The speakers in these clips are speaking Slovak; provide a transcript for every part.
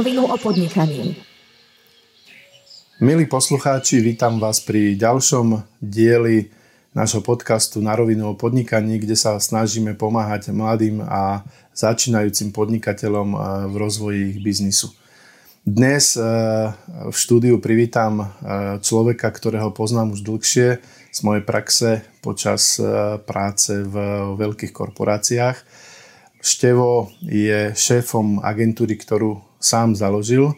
rovinu o podnikaní. Milí poslucháči, vítam vás pri ďalšom dieli nášho podcastu Na rovinu o podnikaní, kde sa snažíme pomáhať mladým a začínajúcim podnikateľom eh, v rozvoji ich biznisu. Dnes eh, v štúdiu privítam eh, človeka, ktorého poznám už dlhšie z mojej praxe počas práce v veľkých korporáciách. Števo je šéfom agentúry, ktorú sám založil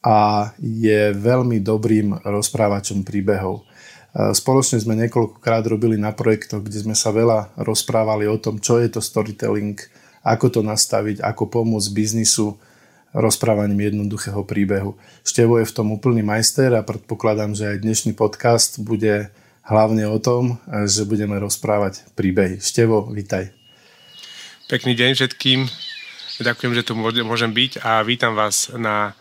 a je veľmi dobrým rozprávačom príbehov. Spoločne sme niekoľkokrát robili na projektoch, kde sme sa veľa rozprávali o tom, čo je to storytelling, ako to nastaviť, ako pomôcť biznisu rozprávaním jednoduchého príbehu. Števo je v tom úplný majster a predpokladám, že aj dnešný podcast bude hlavne o tom, že budeme rozprávať príbehy. Števo, vitaj. Pekný deň všetkým. Ďakujem, že tu môžem byť a vítam vás na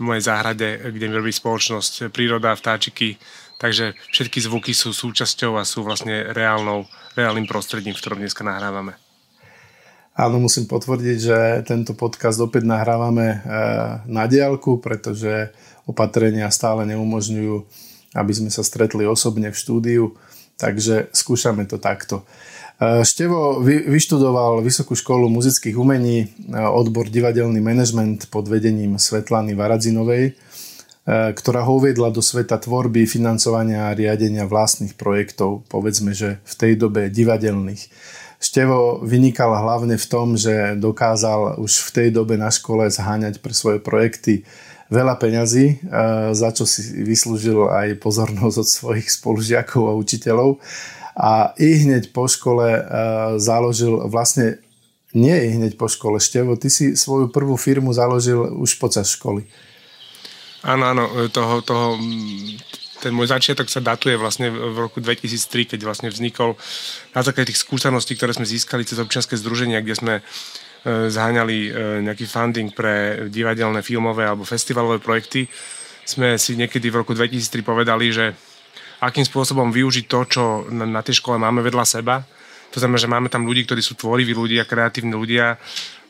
mojej záhrade, kde mi robí spoločnosť príroda, vtáčiky, Takže všetky zvuky sú súčasťou a sú vlastne reálnou, reálnym prostredím, v ktorom dneska nahrávame. Áno, musím potvrdiť, že tento podcast opäť nahrávame e, na diálku, pretože opatrenia stále neumožňujú, aby sme sa stretli osobne v štúdiu, takže skúšame to takto. E, Števo vyštudoval Vysokú školu muzických umení, e, odbor divadelný manažment pod vedením Svetlany Varadzinovej E, ktorá ho uviedla do sveta tvorby, financovania a riadenia vlastných projektov, povedzme, že v tej dobe divadelných. Števo vynikal hlavne v tom, že dokázal už v tej dobe na škole zháňať pre svoje projekty veľa peňazí, za čo si vyslúžil aj pozornosť od svojich spolužiakov a učiteľov. A i hneď po škole e, založil vlastne nie i hneď po škole. Števo, ty si svoju prvú firmu založil už počas školy. Áno, áno, toho, toho, ten môj začiatok sa datuje vlastne v roku 2003, keď vlastne vznikol na základe tých skúseností, ktoré sme získali cez občianske združenia, kde sme e, zháňali nejaký funding pre divadelné, filmové alebo festivalové projekty, sme si niekedy v roku 2003 povedali, že akým spôsobom využiť to, čo na tej škole máme vedľa seba. To znamená, že máme tam ľudí, ktorí sú tvoriví ľudia, kreatívni ľudia,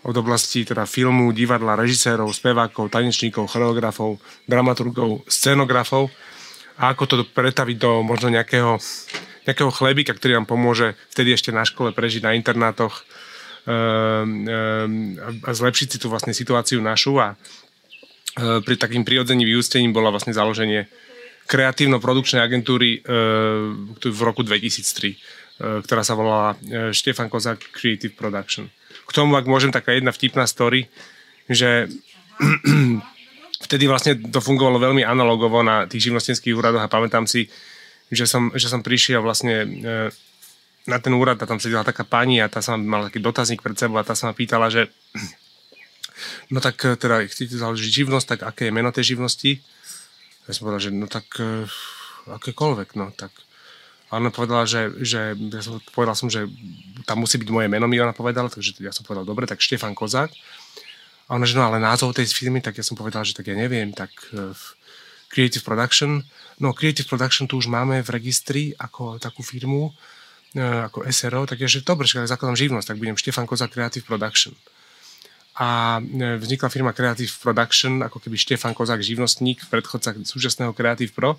od oblasti teda filmu, divadla, režisérov, spevákov, tanečníkov, choreografov, dramaturgov, scenografov a ako to pretaviť do možno nejakého, nejakého chlebika, ktorý nám pomôže vtedy ešte na škole prežiť na internátoch ehm, ehm, a zlepšiť si tú vlastne situáciu našu a e, pri takým prirodzeným vyústením bola vlastne založenie kreatívno-produkčnej agentúry e, v roku 2003, e, ktorá sa volala Štefan Kozák Creative Production. K tomu, ak môžem, taká jedna vtipná story, že vtedy vlastne to fungovalo veľmi analogovo na tých živnostenských úradoch a pamätám si, že som, že som prišiel vlastne e, na ten úrad a tam sedela taká pani a tá sa mala taký dotazník pred sebou a tá sa ma pýtala, že no tak e, teda chcete založiť živnosť, tak aké je meno tej živnosti? Ja som povedal, že no tak e, akékoľvek, no tak a ona povedala, že, že ja som, povedal som, že tam musí byť moje meno, mi ona povedala, takže ja som povedal, dobre, tak Štefan Kozák. A ona, že no ale názov tej firmy, tak ja som povedal, že tak ja neviem, tak uh, Creative Production. No Creative Production tu už máme v registri ako takú firmu, uh, ako SRO, tak ja, že dobre, že zakladám živnosť, tak budem Štefan Kozák Creative Production. A e, vznikla firma Creative Production, ako keby Štefan Kozák živnostník, predchodca súčasného Creative Pro.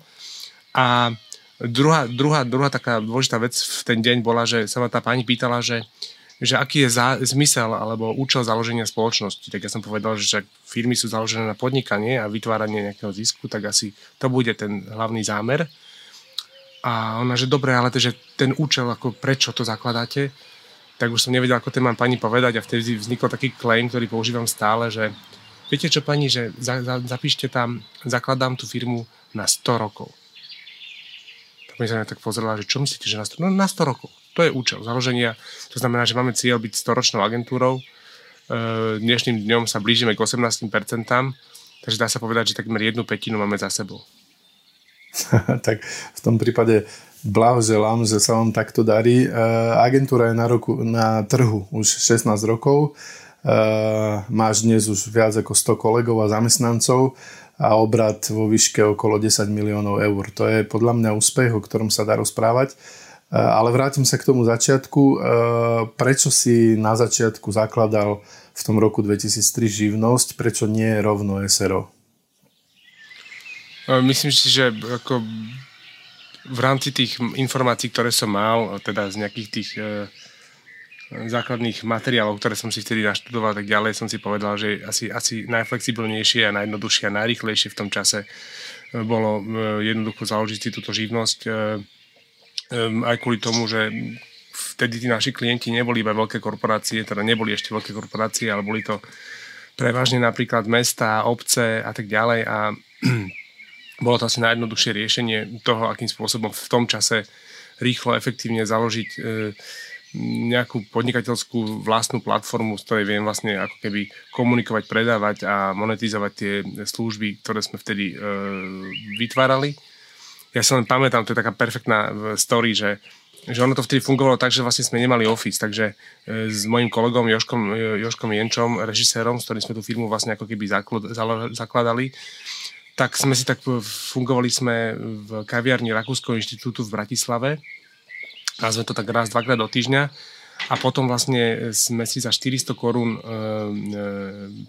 A Druhá, druhá, druhá taká dôležitá vec v ten deň bola, že sa ma tá pani pýtala, že, že aký je zá, zmysel alebo účel založenia spoločnosti. Tak ja som povedal, že firmy sú založené na podnikanie a vytváranie nejakého zisku, tak asi to bude ten hlavný zámer. A ona, že dobre, ale to, že ten účel, ako prečo to zakladáte, tak už som nevedel, ako to mám pani povedať a vtedy vznikol taký claim, ktorý používam stále, že viete čo pani, že za, za, zapíšte tam, zakladám tú firmu na 100 rokov mi sa tak pozrela, že čo myslíte, že na 100, no, na 100 rokov. To je účel založenia. To znamená, že máme cieľ byť storočnou agentúrou. E, dnešným dňom sa blížime k 18%, takže dá sa povedať, že takmer jednu petinu máme za sebou. tak v tom prípade blahoželám, že sa vám takto darí. E, agentúra je na, roku, na trhu už 16 rokov. E, máš dnes už viac ako 100 kolegov a zamestnancov a obrad vo výške okolo 10 miliónov eur. To je podľa mňa úspech, o ktorom sa dá rozprávať. E, ale vrátim sa k tomu začiatku. Prečo si na začiatku zakladal v tom roku 2003 živnosť, prečo nie rovno SRO? Myslím si, že ako v rámci tých informácií, ktoré som mal, teda z nejakých tých e, základných materiálov, ktoré som si vtedy naštudoval, tak ďalej som si povedal, že asi, asi najflexibilnejšie a najjednoduchšie a najrychlejšie v tom čase e, bolo e, jednoducho založiť si túto živnosť e, aj kvôli tomu, že vtedy tí naši klienti neboli iba veľké korporácie, teda neboli ešte veľké korporácie, ale boli to prevažne napríklad mesta, obce a tak ďalej a bolo to asi najjednoduchšie riešenie toho, akým spôsobom v tom čase rýchlo, efektívne založiť e, nejakú podnikateľskú vlastnú platformu, z ktorej viem vlastne ako keby komunikovať, predávať a monetizovať tie služby, ktoré sme vtedy e, vytvárali. Ja sa len pamätám, to je taká perfektná e, story, že že ono to vtedy fungovalo tak, že vlastne sme nemali office, takže s mojim kolegom Joškom, Joškom Jenčom, režisérom, s ktorým sme tú firmu vlastne ako keby zakladali, tak sme si tak fungovali sme v kaviarni Rakúskeho inštitútu v Bratislave a sme to tak raz, dvakrát do týždňa a potom vlastne sme si za 400 korún e,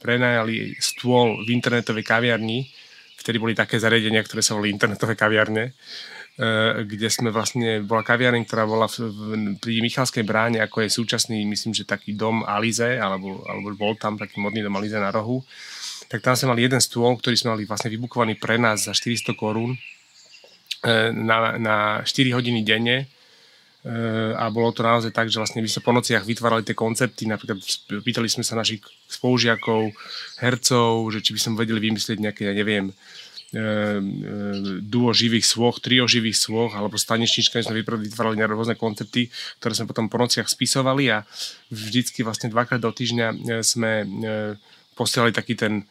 prenajali stôl v internetovej kaviarni, vtedy boli také zariadenia, ktoré sa volili internetové kaviarne Eh, kde sme vlastne, bola kaviareň, ktorá bola v, v, pri Michalskej bráne, ako je súčasný, myslím, že taký dom Alize, alebo, alebo bol tam taký modný dom Alize na rohu, tak tam sme mali jeden stôl, ktorý sme mali vlastne vybukovaný pre nás za 400 korún eh, na, na 4 hodiny denne. Eh, a bolo to naozaj tak, že vlastne my sme po nociach vytvárali tie koncepty, napríklad pýtali sme sa našich spolužiakov, hercov, že či by sme vedeli vymyslieť nejaké, ja neviem, E, e, duo živých svoch, trio živých svoch, alebo s tanečničkami sme vytvárali rôzne koncepty, ktoré sme potom po nociach spisovali. A vždycky vlastne dvakrát do týždňa e, sme posielali taký ten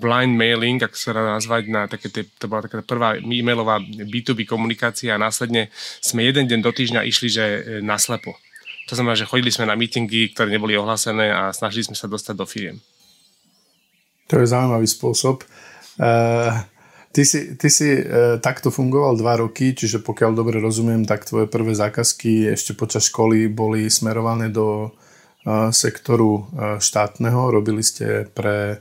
blind mailing, ak sa dá nazvať, na také tie, to bola taká prvá e-mailová B2B komunikácia a následne sme jeden deň do týždňa išli, že naslepo. To znamená, že chodili sme na meetingy, ktoré neboli ohlásené a snažili sme sa dostať do firiem. To je zaujímavý spôsob. Uh, ty si, ty si uh, takto fungoval dva roky, čiže pokiaľ dobre rozumiem, tak tvoje prvé zákazky ešte počas školy boli smerované do uh, sektoru uh, štátneho. Robili ste pre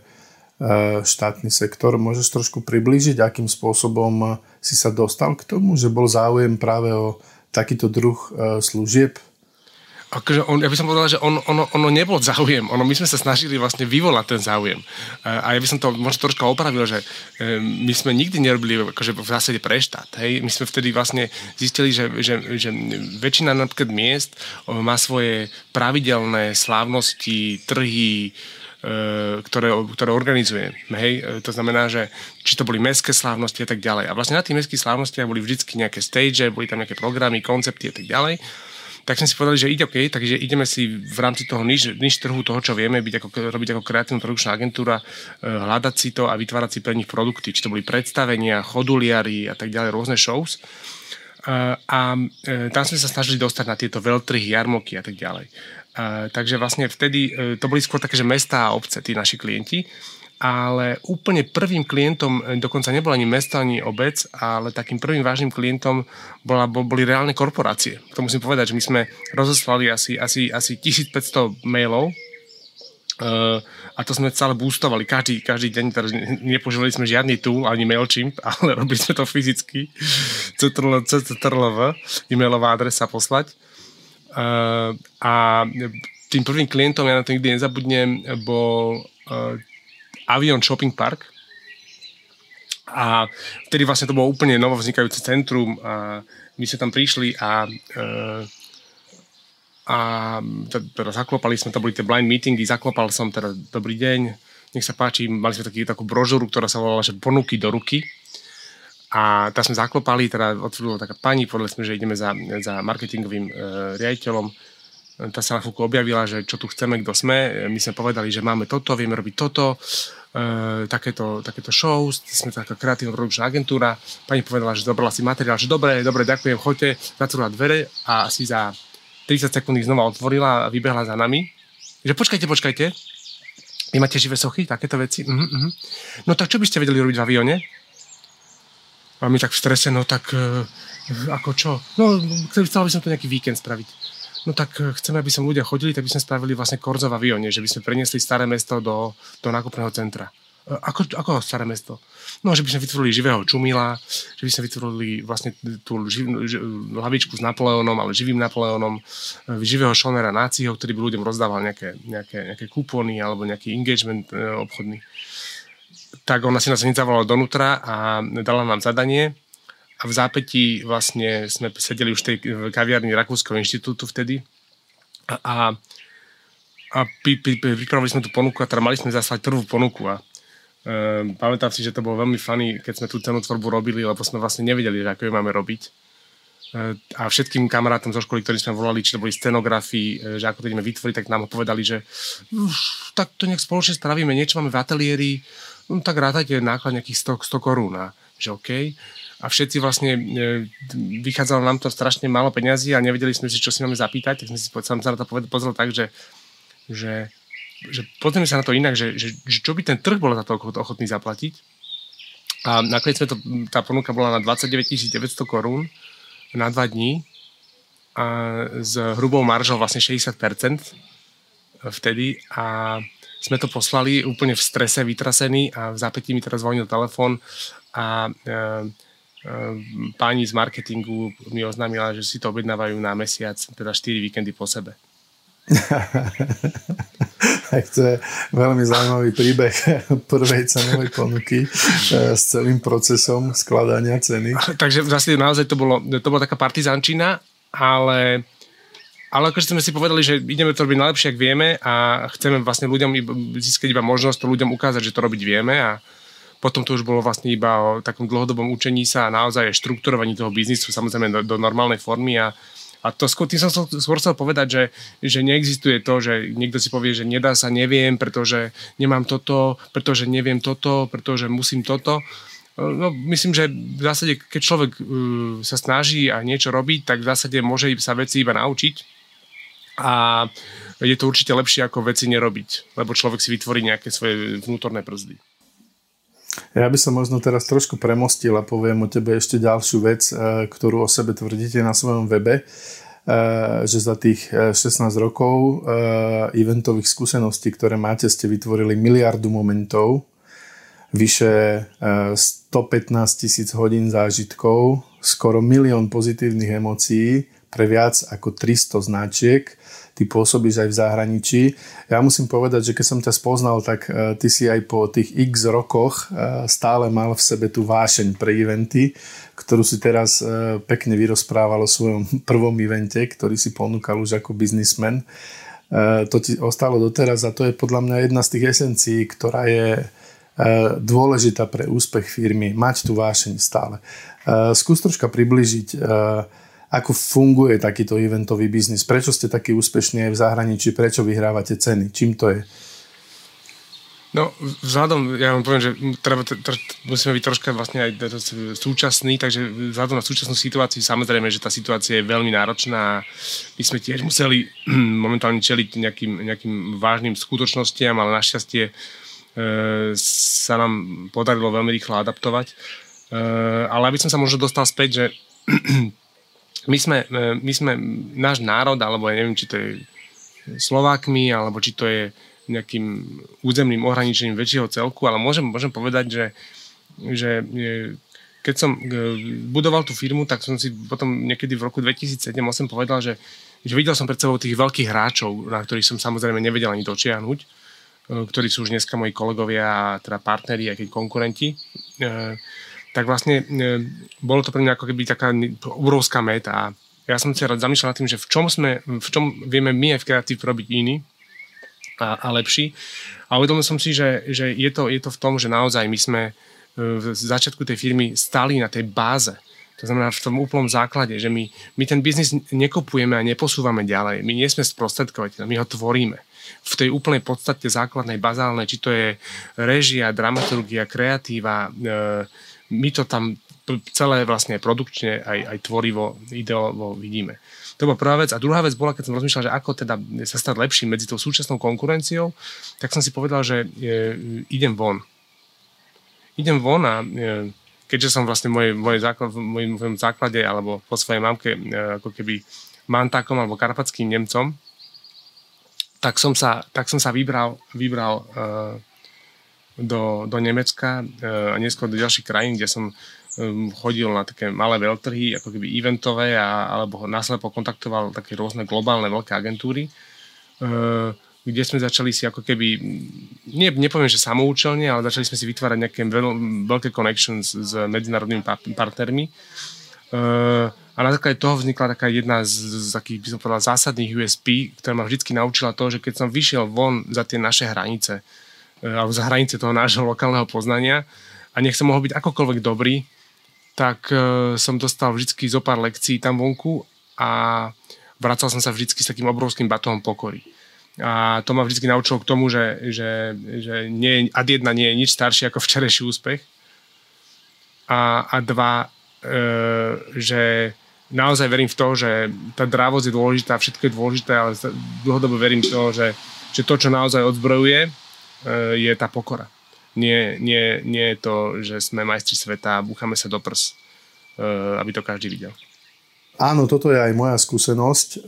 štátny sektor. Môžeš trošku priblížiť, akým spôsobom si sa dostal k tomu, že bol záujem práve o takýto druh uh, služieb? akože on, ja by som povedal, že on, ono, ono nebol záujem, ono, my sme sa snažili vlastne vyvolať ten záujem. A ja by som to možno troška opravil, že my sme nikdy nerobili akože v zásade pre štát. Hej? My sme vtedy vlastne zistili, že, že, že väčšina napríklad miest má svoje pravidelné slávnosti, trhy, ktoré, ktoré organizuje. Hej? To znamená, že či to boli mestské slávnosti a tak ďalej. A vlastne na tých mestských slávnostiach boli vždy nejaké stage, boli tam nejaké programy, koncepty a tak ďalej tak sme si povedali, že ide OK, takže ideme si v rámci toho niž, niž trhu, toho, čo vieme, byť ako, robiť ako kreatívna produkčná agentúra, e, hľadať si to a vytvárať si pre nich produkty, či to boli predstavenia, choduliary a tak ďalej, rôzne shows. A, a e, tam sme sa snažili dostať na tieto veľtrhy, jarmoky a tak ďalej. Takže vlastne vtedy e, to boli skôr také, že mesta a obce, tí naši klienti ale úplne prvým klientom, e, dokonca nebol ani mesto, ani obec, ale takým prvým vážnym klientom bola, boli reálne korporácie. To musím povedať, že my sme rozoslali asi, asi, asi 1500 mailov Uh, a to sme celé boostovali každý, každý deň, teda nepožívali sme žiadny tool, ani MailChimp, ale robili sme to fyzicky. CTRLV, e-mailová adresa poslať. Uh, a tým prvým klientom, ja na to nikdy nezabudnem, bol uh, Avion Shopping Park. A vtedy vlastne to bolo úplne novo vznikajúce centrum a my sme tam prišli a uh, a teda zaklopali sme, to boli tie blind meetingy, zaklopal som teda dobrý deň, nech sa páči, mali sme taký, takú brožúru, ktorá sa volala, že ponuky do ruky. A tam sme zaklopali, teda otvorila taká pani, povedali sme, že ideme za, za marketingovým e, riaditeľom tá sa na chvíľku objavila, že čo tu chceme, kto sme. My sme povedali, že máme toto, vieme robiť toto, e, takéto, takéto show, sme taká kreatívna produkčná agentúra. Pani povedala, že zobrala si materiál, že dobre, dobre, ďakujem, choďte, zatvorila dvere a asi za 30 sekúnd ich znova otvorila a vybehla za nami. Že počkajte, počkajte, vy máte živé sochy, takéto veci? Uh-huh. No tak čo by ste vedeli robiť v avione? A my tak v strese, no tak uh, ako čo? No, chcel by som to nejaký víkend spraviť no tak chceme, aby sem ľudia chodili, tak by sme spravili vlastne Korzo v že by sme preniesli staré mesto do, do nákupného centra. Ako, ako staré mesto? No, že by sme vytvorili živého čumila, že by sme vytvorili vlastne tú živ, ži, hlavičku s Napoleónom, ale živým Napoleónom, živého šonera náciho, ktorý by ľuďom rozdával nejaké, nejaké, nejaké kupóny alebo nejaký engagement e, obchodný. Tak ona si nás zavolala donútra a dala nám zadanie. A v zápätí vlastne sme sedeli už v tej kaviarni Rakúskeho inštitútu vtedy. A, a, a pripravili sme tú ponuku a teda mali sme zaslať prvú ponuku. A Uh, pamätám si, že to bolo veľmi funny, keď sme tú cenú tvorbu robili, lebo sme vlastne nevedeli, ako ju máme robiť. Uh, a všetkým kamarátom zo školy, ktorí sme volali, či to boli scenografii, uh, že ako to ideme vytvoriť, tak nám povedali, že tak to nejak spoločne spravíme, niečo máme v ateliéri, no tak rátajte náklad nejakých 100, 100 korún. Že OK. A všetci vlastne, e, vychádzalo nám to strašne málo peňazí a nevedeli sme si, čo si máme zapýtať, tak sme si sa na to pozrel tak, že, že že pozrieme sa na to inak, že, že, že čo by ten trh bol za to ochotný zaplatiť. A nakoniec sme to, tá ponuka bola na 29 900 korún na dva dní a s hrubou maržou vlastne 60% vtedy a sme to poslali úplne v strese, vytrasený a v zápätí mi teraz zvonil telefón a e, e, páni z marketingu mi oznámila, že si to objednávajú na mesiac, teda 4 víkendy po sebe. tak to je veľmi zaujímavý príbeh prvej cenovej ponuky eh, s celým procesom skladania ceny. Takže vlastne naozaj to, bolo, to bola taká partizančina, ale ale akože sme si povedali, že ideme to robiť najlepšie, ak vieme a chceme vlastne ľuďom získať iba možnosť to ľuďom ukázať, že to robiť vieme a potom to už bolo vlastne iba o takom dlhodobom učení sa a naozaj štrukturovaní toho biznisu samozrejme do, do normálnej formy a a to skôr, tým som skôr chcel povedať, že, že neexistuje to, že niekto si povie, že nedá sa, neviem, pretože nemám toto, pretože neviem toto, pretože musím toto. No, myslím, že v zásade, keď človek uh, sa snaží a niečo robiť, tak v zásade môže sa veci iba naučiť a je to určite lepšie ako veci nerobiť, lebo človek si vytvorí nejaké svoje vnútorné brzdy. Ja by som možno teraz trošku premostil a poviem o tebe ešte ďalšiu vec, e, ktorú o sebe tvrdíte na svojom webe, e, že za tých 16 e, rokov eventových skúseností, ktoré máte, ste vytvorili miliardu momentov, vyše 115 tisíc hodín zážitkov, skoro milión pozitívnych emócií pre viac ako 300 značiek, ty pôsobíš aj v zahraničí. Ja musím povedať, že keď som ťa spoznal, tak uh, ty si aj po tých x rokoch uh, stále mal v sebe tú vášeň pre eventy, ktorú si teraz uh, pekne vyrozprával o svojom prvom evente, ktorý si ponúkal už ako biznismen. To ti ostalo doteraz a to je podľa mňa jedna z tých esencií, ktorá je dôležitá pre úspech firmy, mať tú vášeň stále. Skús troška približiť ako funguje takýto eventový biznis? Prečo ste takí úspešní aj v zahraničí? Prečo vyhrávate ceny? Čím to je? No, vzhľadom, ja vám poviem, že treba, tr- musíme byť troška vlastne aj súčasný, takže vzhľadom na súčasnú situáciu, samozrejme, že tá situácia je veľmi náročná. My sme tiež museli momentálne čeliť nejakým, nejakým vážnym skutočnostiam, ale našťastie e, sa nám podarilo veľmi rýchlo adaptovať. E, ale aby som sa možno dostal späť, že my sme, e, my sme náš národ, alebo ja neviem, či to je Slovákmi, alebo či to je nejakým územným ohraničením väčšieho celku, ale môžem, môžem povedať, že, že e, keď som e, budoval tú firmu, tak som si potom niekedy v roku 2007-2008 povedal, že, že videl som pred sebou tých veľkých hráčov, na ktorých som samozrejme nevedel ani dočiahnuť, ktorí sú už dneska moji kolegovia teda partneri, aj keď konkurenti tak vlastne e, bolo to pre mňa ako keby taká obrovská meta. Ja som sa rád zamýšľal nad tým, že v čom, sme, v čom vieme my aj v kreatív robiť iný a, a lepší. A uvedomil som si, že, že je, to, je to v tom, že naozaj my sme e, v začiatku tej firmy stáli na tej báze. To znamená v tom úplnom základe, že my, my ten biznis nekopujeme a neposúvame ďalej. My nie sme sprostredkovateľ, my ho tvoríme. V tej úplnej podstate základnej, bazálnej, či to je režia, dramaturgia, kreatíva, e, my to tam celé vlastne produkčne aj, aj tvorivo, ideovo vidíme. To bola prvá vec. A druhá vec bola, keď som rozmýšľal, že ako teda sa stať lepším medzi tou súčasnou konkurenciou, tak som si povedal, že je, idem von. Idem von a je, keďže som vlastne v mojej, mojej základ, v mojom, základe alebo po svojej mamke e, ako keby Mantákom alebo Karpatským Nemcom, tak som sa, tak som sa vybral, vybral uh, do, do Nemecka uh, a neskôr do ďalších krajín, kde som chodil na také malé veľtrhy, ako keby eventové, a, alebo následne kontaktoval také rôzne globálne veľké agentúry, uh, kde sme začali si ako keby, nie, nepoviem, že samoučelne, ale začali sme si vytvárať nejaké veľ, veľké connections s medzinárodnými partnermi. Uh, a na základe toho vznikla taká jedna z, z takých, by som povedal, zásadných USP, ktorá ma vždy naučila to, že keď som vyšiel von za tie naše hranice, e, alebo za hranice toho nášho lokálneho poznania a nech som mohol byť akokoľvek dobrý, tak e, som dostal vždy zo pár lekcií tam vonku a vracal som sa vždy s takým obrovským batohom pokory. A to ma vždy naučilo k tomu, že, že, že nie, ad jedna nie je nič staršie ako včerajší úspech. A, a dva, e, že naozaj verím v to, že tá drávosť je dôležitá, všetko je dôležité, ale dlhodobo verím v to, že, že to, čo naozaj odzbrojuje, je tá pokora. Nie, nie, nie je to, že sme majstri sveta a búchame sa do prs, e, aby to každý videl. Áno, toto je aj moja skúsenosť e,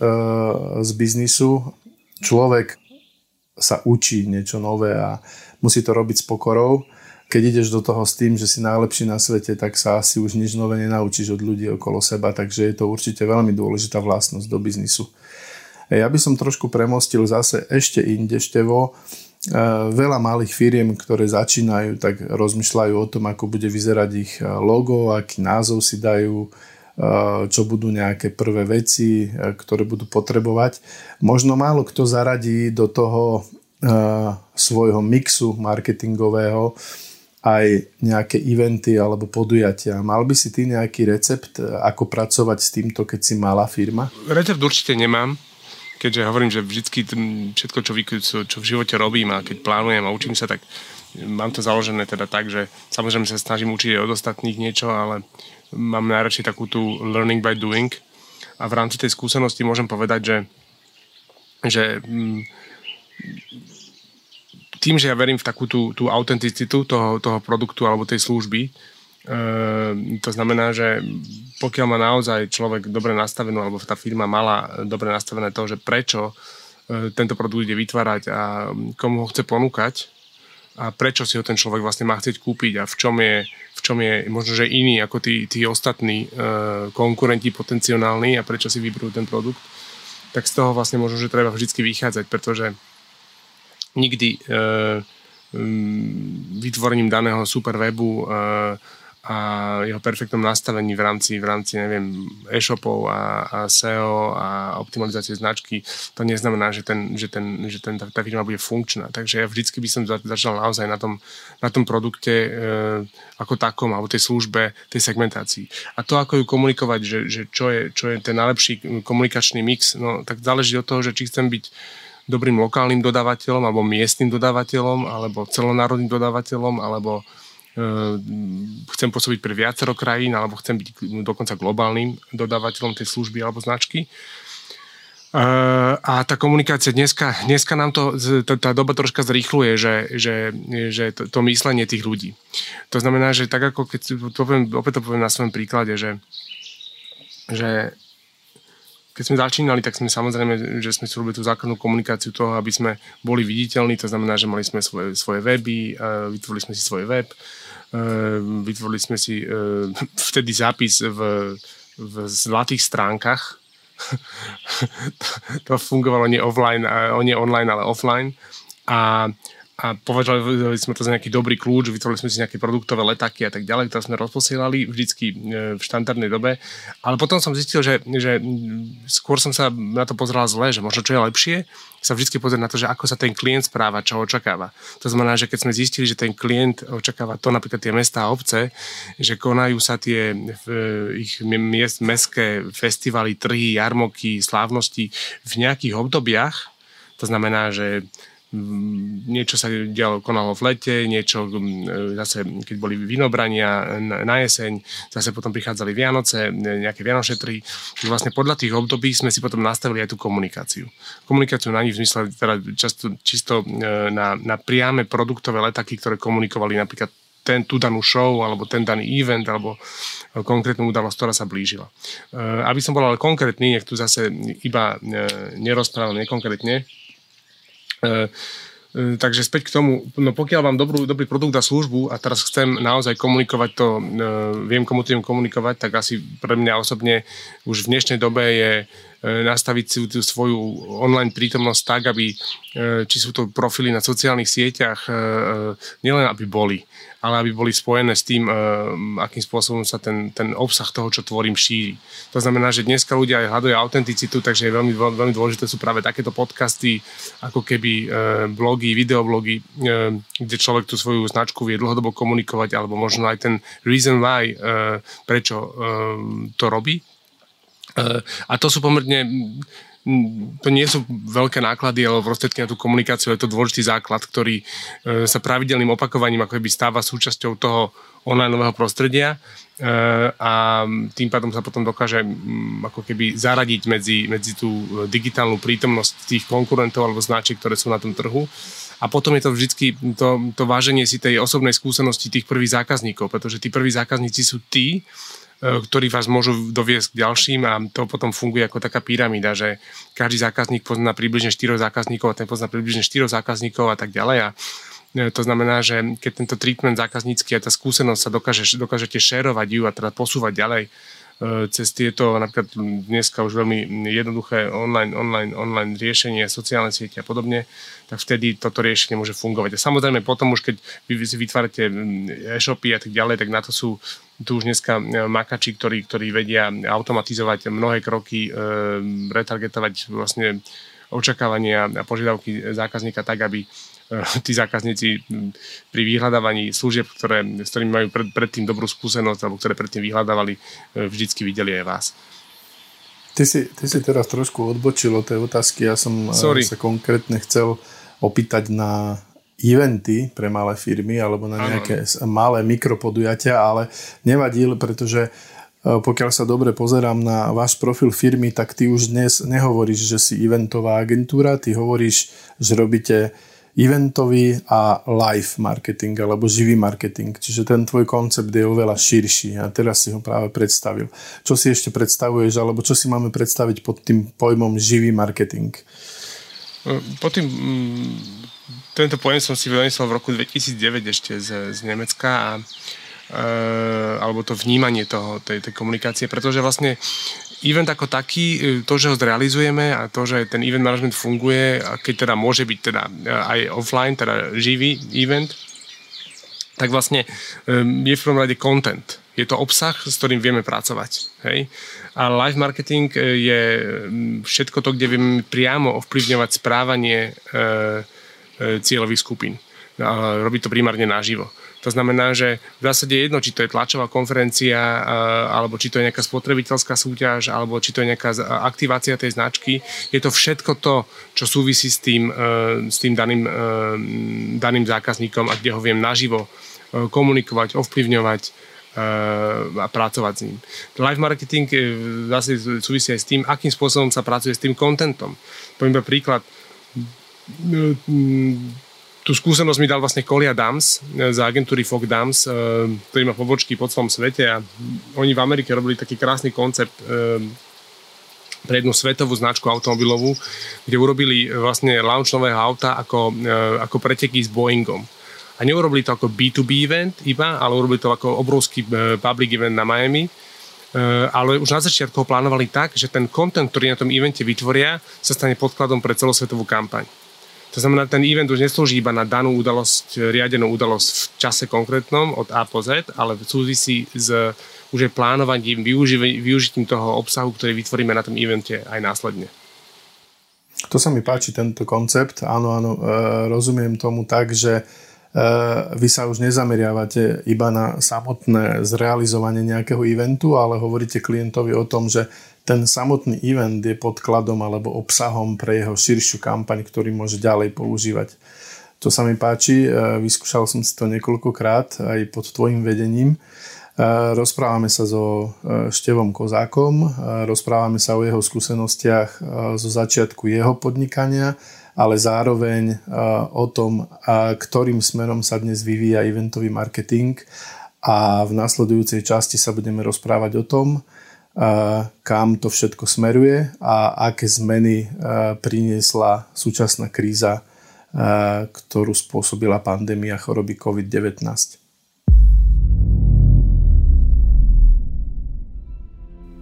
z biznisu. Človek sa učí niečo nové a musí to robiť s pokorou keď ideš do toho s tým, že si najlepší na svete, tak sa asi už nič nové nenaučíš od ľudí okolo seba, takže je to určite veľmi dôležitá vlastnosť do biznisu. Ja by som trošku premostil zase ešte inde števo. E, veľa malých firiem, ktoré začínajú, tak rozmýšľajú o tom, ako bude vyzerať ich logo, aký názov si dajú, e, čo budú nejaké prvé veci, e, ktoré budú potrebovať. Možno málo kto zaradí do toho svojho mixu marketingového aj nejaké eventy alebo podujatia. Mal by si ty nejaký recept, e, ako pracovať s týmto, keď si malá firma? Recept určite nemám, keďže hovorím, že vždy všetko, čo, čo, v živote robím a keď plánujem a učím sa, tak mám to založené teda tak, že samozrejme sa snažím učiť aj od ostatných niečo, ale mám najradšej takú tú learning by doing. A v rámci tej skúsenosti môžem povedať, že, že mm, tým, že ja verím v takú tú, tú autenticitu toho, toho produktu alebo tej služby, to znamená, že pokiaľ má naozaj človek dobre nastavenú, alebo tá firma mala dobre nastavené to, že prečo e, tento produkt ide vytvárať a komu ho chce ponúkať a prečo si ho ten človek vlastne má chcieť kúpiť a v čom je, v čom je možno, že iný ako tí, tí ostatní e, konkurenti potenciálni a prečo si vyberú ten produkt, tak z toho vlastne možno, že treba vždy vychádzať, pretože nikdy e, vytvorením daného super webu e, a jeho perfektnom nastavení v rámci, v rámci neviem, e-shopov a, a SEO a optimalizácie značky, to neznamená, že, ten, že, ten, že ten, tá, tá firma bude funkčná. Takže ja vždycky by som začal naozaj na tom, na tom produkte e, ako takom, alebo tej službe, tej segmentácii. A to, ako ju komunikovať, že, že čo, je, čo je ten najlepší komunikačný mix, no tak záleží od toho, že či chcem byť dobrým lokálnym dodávateľom alebo miestnym dodávateľom alebo celonárodným dodávateľom alebo chcem pôsobiť pre viacero krajín alebo chcem byť dokonca globálnym dodávateľom tej služby alebo značky. E, a tá komunikácia dneska, dneska nám to, tá doba troška zrýchluje, že, že, že to, to myslenie tých ľudí. To znamená, že tak ako keď to poviem, opäť to poviem na svojom príklade, že, že keď sme začínali, tak sme samozrejme, že sme si robili tú základnú komunikáciu toho, aby sme boli viditeľní, to znamená, že mali sme svoje, svoje weby, vytvorili sme si svoj web, vytvorili sme si vtedy zápis v, v zlatých stránkach, to fungovalo nie, offline, nie online, ale offline. A a považovali sme to za nejaký dobrý kľúč, vytvorili sme si nejaké produktové letáky a tak ďalej, ktoré sme rozposielali vždycky e, v štandardnej dobe. Ale potom som zistil, že, že skôr som sa na to pozeral zle, že možno čo je lepšie, sa vždy pozrieť na to, že ako sa ten klient správa, čo očakáva. To znamená, že keď sme zistili, že ten klient očakáva to napríklad tie mesta a obce, že konajú sa tie ich miest, mestské festivaly, trhy, jarmoky, slávnosti v nejakých obdobiach, to znamená, že niečo sa dialo, konalo v lete, niečo zase, keď boli vinobrania na jeseň, zase potom prichádzali Vianoce, nejaké Vianočné trhy. Vlastne podľa tých období sme si potom nastavili aj tú komunikáciu. Komunikáciu na nich v zmysle teda často, čisto e, na, na priame produktové letaky, ktoré komunikovali napríklad ten, tú danú show, alebo ten daný event, alebo konkrétnu udalosť, ktorá sa blížila. Aby som bol ale konkrétny, nech tu zase iba nerozprávam nekonkrétne, E, takže späť k tomu, no pokiaľ mám dobrú, dobrý produkt a službu a teraz chcem naozaj komunikovať to, e, viem komu tým komunikovať, tak asi pre mňa osobne už v dnešnej dobe je e, nastaviť si tú svoju online prítomnosť tak, aby či sú to profily na sociálnych sieťach, nielen aby boli, ale aby boli spojené s tým, akým spôsobom sa ten, ten obsah toho, čo tvorím, šíri. To znamená, že dneska ľudia aj hľadajú autenticitu, takže je veľmi, veľmi dôležité sú práve takéto podcasty, ako keby blogy, videoblogy, kde človek tú svoju značku vie dlhodobo komunikovať, alebo možno aj ten reason why, prečo to robí. A to sú pomerne to nie sú veľké náklady alebo prostriedky na tú komunikáciu, je to dôležitý základ, ktorý e, sa pravidelným opakovaním ako keby stáva súčasťou toho online nového prostredia e, a tým pádom sa potom dokáže ako keby zaradiť medzi, medzi tú digitálnu prítomnosť tých konkurentov alebo značiek, ktoré sú na tom trhu. A potom je to vždy to, to váženie si tej osobnej skúsenosti tých prvých zákazníkov, pretože tí prví zákazníci sú tí, ktorí vás môžu doviesť k ďalším a to potom funguje ako taká pyramída, že každý zákazník pozná približne 4 zákazníkov a ten pozná približne 4 zákazníkov a tak ďalej. A e, to znamená, že keď tento treatment zákaznícky a tá skúsenosť sa dokáže, dokážete šerovať ju a teda posúvať ďalej, E, cez tieto napríklad dneska už veľmi jednoduché online, online, online riešenie, sociálne siete a podobne, tak vtedy toto riešenie môže fungovať. A samozrejme potom už keď vy si vytvárate e-shopy a tak ďalej, tak na to sú tu už dneska e, makači, ktorí, ktorí vedia automatizovať mnohé kroky, e, retargetovať vlastne očakávania a požiadavky zákazníka tak, aby tí zákazníci pri vyhľadávaní služieb, ktoré, s ktorými majú pred, predtým dobrú skúsenosť alebo ktoré predtým vyhľadávali, e, vždycky videli aj vás. Ty si, ty si teraz trošku odbočil od tej otázky. Ja som e, Sorry. sa konkrétne chcel opýtať na eventy pre malé firmy alebo na nejaké ano. malé mikropodujatia, ale nevadil, pretože e, pokiaľ sa dobre pozerám na váš profil firmy, tak ty už dnes nehovoríš, že si eventová agentúra, ty hovoríš, že robíte eventový a live marketing alebo živý marketing. Čiže ten tvoj koncept je oveľa širší a teraz si ho práve predstavil. Čo si ešte predstavuješ alebo čo si máme predstaviť pod tým pojmom živý marketing? Pod tým, mm, tento pojem som si vynesol v roku 2009 ešte z, z Nemecka a e, alebo to vnímanie toho, tej, tej komunikácie, pretože vlastne event ako taký, e, to, že ho zrealizujeme a to, že ten event management funguje, keď teda môže byť teda e, aj offline, teda živý event, tak vlastne e, je v prvom rade content. Je to obsah, s ktorým vieme pracovať. Hej? A live marketing je všetko to, kde vieme priamo ovplyvňovať správanie e, cieľových skupín. A robí to primárne naživo. To znamená, že v zásade jedno, či to je tlačová konferencia, alebo či to je nejaká spotrebiteľská súťaž, alebo či to je nejaká aktivácia tej značky. Je to všetko to, čo súvisí s tým, e, s tým daným, e, daným zákazníkom a kde ho viem naživo e, komunikovať, ovplyvňovať a pracovať s ním. Live marketing zase súvisí aj s tým, akým spôsobom sa pracuje s tým kontentom. Poviem príklad tú skúsenosť mi dal vlastne Kolia Dams e, z agentúry Fog Dams, e, ktorý má pobočky po celom svete a oni v Amerike robili taký krásny koncept e, pre jednu svetovú značku automobilovú, kde urobili vlastne launch nového auta ako, ako preteky s Boeingom. A neurobili to ako B2B event iba, ale urobili to ako obrovský public event na Miami. Ale už na začiatku ho plánovali tak, že ten content, ktorý na tom evente vytvoria, sa stane podkladom pre celosvetovú kampaň. To znamená, ten event už neslúži iba na danú udalosť, riadenú udalosť v čase konkrétnom od A po Z, ale súvisí s už je plánovaním, využitím toho obsahu, ktorý vytvoríme na tom evente aj následne. To sa mi páči, tento koncept. Áno, áno, e, rozumiem tomu tak, že e, vy sa už nezameriavate iba na samotné zrealizovanie nejakého eventu, ale hovoríte klientovi o tom, že ten samotný event je podkladom alebo obsahom pre jeho širšiu kampaň, ktorý môže ďalej používať. To sa mi páči, e, vyskúšal som si to niekoľkokrát aj pod tvojim vedením. E, rozprávame sa so e, Števom Kozákom, rozprávame sa o jeho skúsenostiach zo začiatku jeho podnikania, ale zároveň o tom, ktorým smerom sa dnes vyvíja eventový marketing a v nasledujúcej časti sa budeme rozprávať o tom, kam to všetko smeruje a aké zmeny priniesla súčasná kríza, ktorú spôsobila pandémia choroby COVID-19.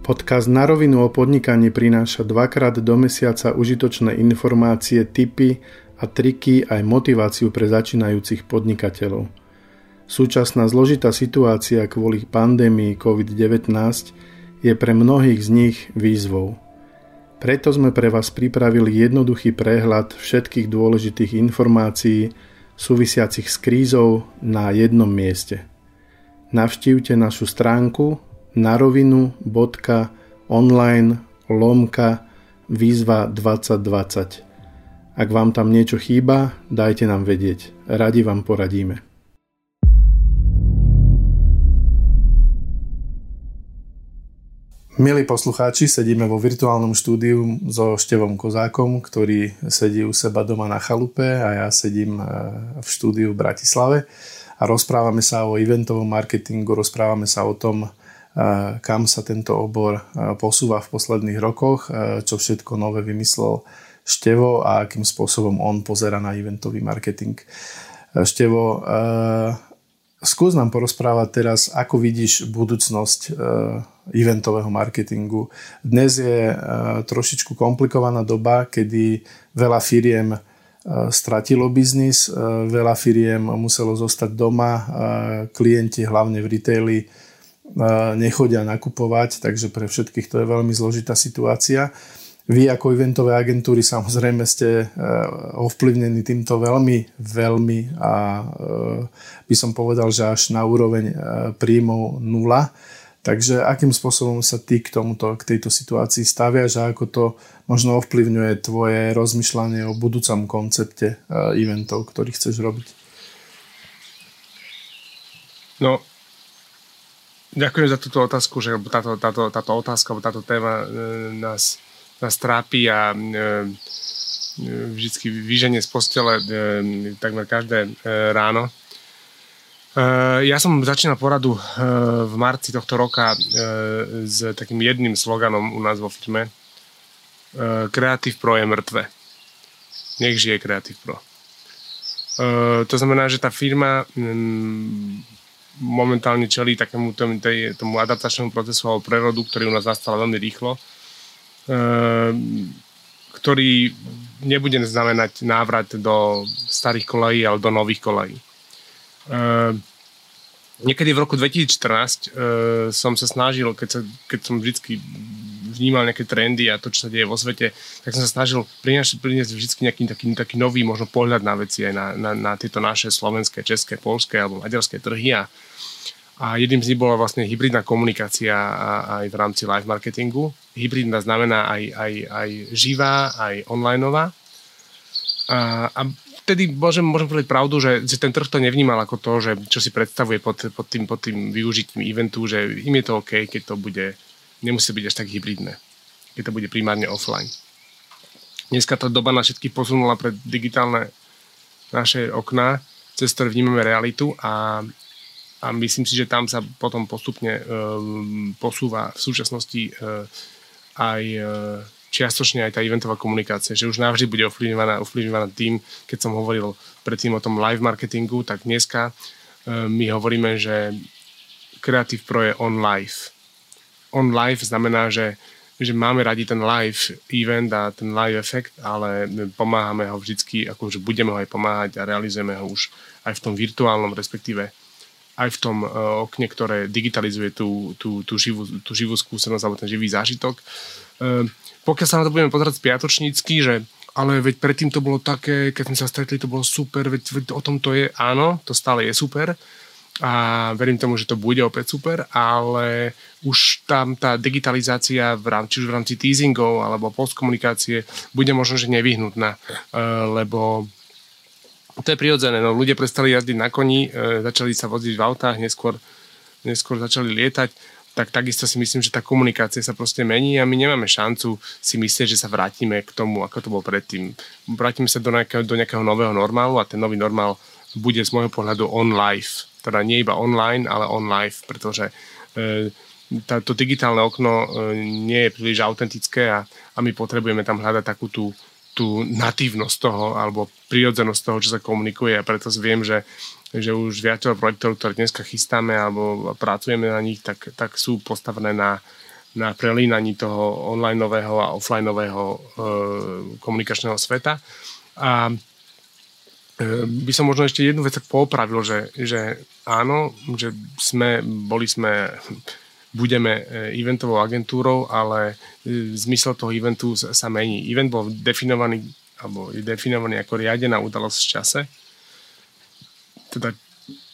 Podcast Na rovinu o podnikaní prináša dvakrát do mesiaca užitočné informácie, tipy a triky aj motiváciu pre začínajúcich podnikateľov – Súčasná zložitá situácia kvôli pandémii COVID-19 je pre mnohých z nich výzvou. Preto sme pre vás pripravili jednoduchý prehľad všetkých dôležitých informácií súvisiacich s krízou na jednom mieste. Navštívte našu stránku narovinu.online lomka výzva 2020. Ak vám tam niečo chýba, dajte nám vedieť. Radi vám poradíme. Milí poslucháči, sedíme vo virtuálnom štúdiu so Števom Kozákom, ktorý sedí u seba doma na chalupe a ja sedím e, v štúdiu v Bratislave a rozprávame sa o eventovom marketingu, rozprávame sa o tom, e, kam sa tento obor e, posúva v posledných rokoch, čo všetko nové vymyslel Števo a akým spôsobom on pozera na eventový marketing. Števo, skús nám porozprávať teraz, ako vidíš budúcnosť eventového marketingu. Dnes je e, trošičku komplikovaná doba, kedy veľa firiem e, stratilo biznis, e, veľa firiem muselo zostať doma, klienti hlavne v retaili nechodia nakupovať, takže pre všetkých to je veľmi zložitá situácia. Vy ako eventové agentúry samozrejme ste ovplyvnení týmto veľmi, veľmi a by som povedal, že až na úroveň príjmov nula. Takže akým spôsobom sa ty k tomuto, k tejto situácii staviaš a ako to možno ovplyvňuje tvoje rozmýšľanie o budúcom koncepte uh, eventov, ktorý chceš robiť? No, ďakujem za túto otázku, že táto, táto, táto otázka, táto téma e, nás, nás trápi a e, vždycky vyženie z postele takmer každé ráno Eh, ja som začínal poradu eh, v marci tohto roka eh, s takým jedným sloganom u nás vo firme. Creative Pro je mŕtve. Nech žije Creative Pro. To znamená, že tá firma mm, momentálne čelí takému tomu, tomu adaptačnému procesu alebo prerodu, ktorý u nás nastal veľmi rýchlo, ktorý nebude znamenať návrat do starých kolejí, ale do nových kolejí niekedy v roku 2014 uh, som sa snažil, keď, sa, keď som vždy vnímal nejaké trendy a to, čo sa deje vo svete, tak som sa snažil priniesť, priniesť vždy nejaký taký, taký nový možno pohľad na veci aj na, na, na tieto naše slovenské, české, polské alebo maďarské trhy a, a jedným z nich bola vlastne hybridná komunikácia aj v rámci live marketingu. Hybridná znamená aj, aj, aj živá, aj onlineová. A, a vtedy môžem, môžem povedať pravdu, že, že ten trh to nevnímal ako to, že čo si predstavuje pod, pod, tým, pod tým využitím eventu, že im je to OK, keď to bude, nemusí byť až tak hybridné, keď to bude primárne offline. Dneska tá doba na všetkých posunula pred digitálne naše okná, cez ktoré vnímame realitu a, a myslím si, že tam sa potom postupne um, posúva v súčasnosti uh, aj uh, čiastočne aj tá eventová komunikácia, že už navždy bude ovplyvňovaná, ovplyvňovaná tým, keď som hovoril predtým o tom live marketingu, tak dneska e, my hovoríme, že Creative Pro je on live. On live znamená, že, že máme radi ten live event a ten live efekt, ale pomáhame ho vždycky, akože budeme ho aj pomáhať a realizujeme ho už aj v tom virtuálnom, respektíve aj v tom uh, okne, ktoré digitalizuje tú, tú, tú, živú, tú živú skúsenosť alebo ten živý zážitok. Uh, pokiaľ sa na to budeme pozerať spiatočnícky, že ale veď predtým to bolo také, keď sme sa stretli, to bolo super, veď, veď o tom to je, áno, to stále je super. A verím tomu, že to bude opäť super, ale už tam tá digitalizácia v rámci, v rámci teasingov alebo postkomunikácie bude možno, že nevyhnutná, e, lebo to je prirodzené, no ľudia prestali jazdiť na koni, e, začali sa voziť v autách, neskôr, neskôr začali lietať tak takisto si myslím, že tá komunikácia sa proste mení a my nemáme šancu si myslieť, že sa vrátime k tomu, ako to bolo predtým. Vrátime sa do nejakého, do nejakého nového normálu a ten nový normál bude z môjho pohľadu on live. teda nie iba online, ale on live, pretože to digitálne okno nie je príliš autentické a, a my potrebujeme tam hľadať takú tú, tú natívnosť toho alebo prírodzenosť toho, čo sa komunikuje a preto viem, že, že už viacero projektov, ktoré dneska chystáme alebo pracujeme na nich, tak, tak sú postavené na, na prelínaní toho onlineového a offlineového e, komunikačného sveta. A e, by som možno ešte jednu vec tak poopravil, že, že áno, že sme, boli sme, budeme e, eventovou agentúrou, ale zmysel toho eventu sa mení. Event bol definovaný alebo je definovaný ako riadená udalosť v čase. Teda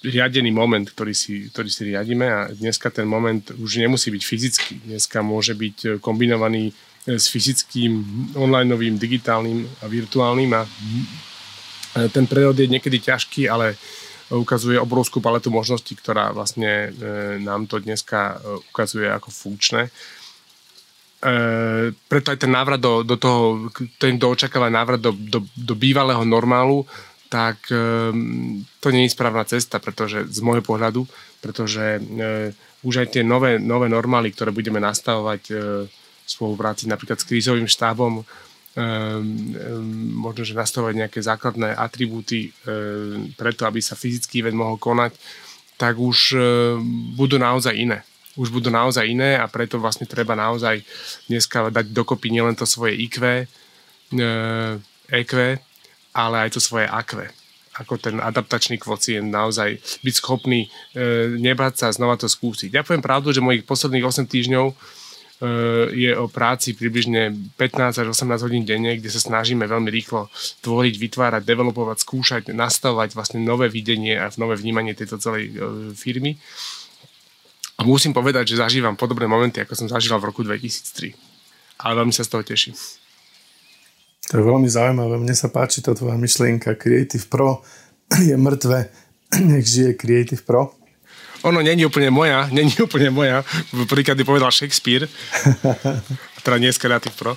riadený moment, ktorý si, ktorý si riadíme a dneska ten moment už nemusí byť fyzický. Dneska môže byť e, kombinovaný e, s fyzickým, onlineovým, digitálnym a virtuálnym a e, ten prerod je niekedy ťažký, ale ukazuje obrovskú paletu možností, ktorá vlastne nám to dneska ukazuje ako funkčné. Preto aj ten návrat do, do toho, ten, kto očakáva návrat do, do, do bývalého normálu, tak um, to nie je správna cesta, pretože z môjho pohľadu, pretože uh, už aj tie nové, nové normály, ktoré budeme nastavovať uh, v spolupráci napríklad s krízovým štábom, um, um, možno, že nastavovať nejaké základné atribúty um, preto, aby sa fyzický event mohol konať, tak už budú naozaj iné. Už budú naozaj iné a preto vlastne treba naozaj dneska dať dokopy nielen to svoje IQ, EQ, ale aj to svoje akve ako ten adaptačný kvocient naozaj byť schopný e, nebáť sa znova to skúsiť. Ja poviem pravdu, že mojich posledných 8 týždňov e, je o práci približne 15 až 18 hodín denne, kde sa snažíme veľmi rýchlo tvoriť, vytvárať, developovať, skúšať, nastavovať vlastne nové videnie a nové vnímanie tejto celej e, firmy. A musím povedať, že zažívam podobné momenty, ako som zažíval v roku 2003. Ale veľmi sa z toho teším. To je veľmi zaujímavé. Mne sa páči tá tvoja myšlienka. Creative Pro je mŕtve. Nech žije Creative Pro. Ono není úplne moja, není úplne moja. Prvýkrát povedal Shakespeare. teda nie Creative Pro.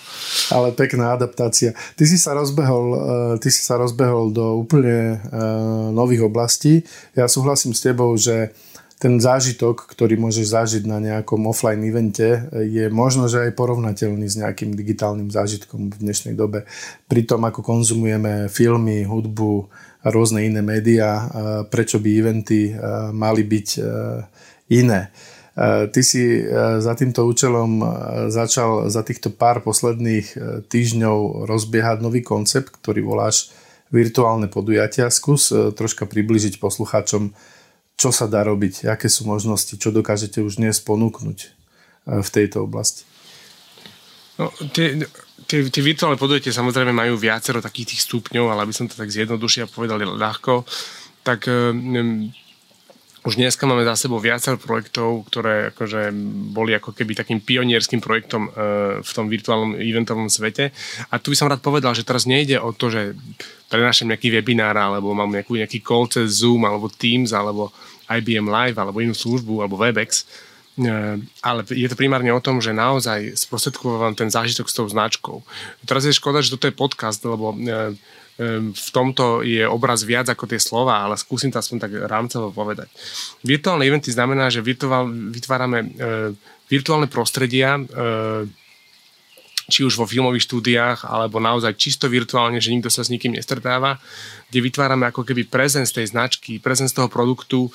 Ale pekná adaptácia. Ty si sa rozbehol, eh, ty si sa rozbehol do úplne eh, nových oblastí. Ja súhlasím s tebou, že ten zážitok, ktorý môžeš zažiť na nejakom offline evente, je možno, že aj porovnateľný s nejakým digitálnym zážitkom v dnešnej dobe. Pri tom, ako konzumujeme filmy, hudbu a rôzne iné médiá, prečo by eventy mali byť iné. Ty si za týmto účelom začal za týchto pár posledných týždňov rozbiehať nový koncept, ktorý voláš virtuálne podujatia. Skús troška približiť poslucháčom, čo sa dá robiť, aké sú možnosti, čo dokážete už dnes ponúknuť e, v tejto oblasti? No, tie, tie, tie virtuálne podujatia samozrejme majú viacero takých tých stupňov, ale aby som to tak zjednodušil a povedal ľahko, tak um, už dneska máme za sebou viacero projektov, ktoré akože boli ako keby takým pionierským projektom uh, v tom virtuálnom eventovom svete. A tu by som rád povedal, že teraz nejde o to, že prenášam nejaký webinár, alebo mám nejakú, nejaký call cez Zoom, alebo Teams, alebo IBM Live alebo inú službu alebo Webex, e, ale je to primárne o tom, že naozaj sprostredkovávam ten zážitok s tou značkou. Teraz je škoda, že toto je podcast, lebo e, e, v tomto je obraz viac ako tie slova, ale skúsim to aspoň tak rámcovo povedať. Virtuálne eventy znamená, že vytvárame virtuálne prostredia, či už vo filmových štúdiách, alebo naozaj čisto virtuálne, že nikto sa s nikým nestretáva, kde vytvárame ako keby prezenc tej značky, prezenc toho produktu, e,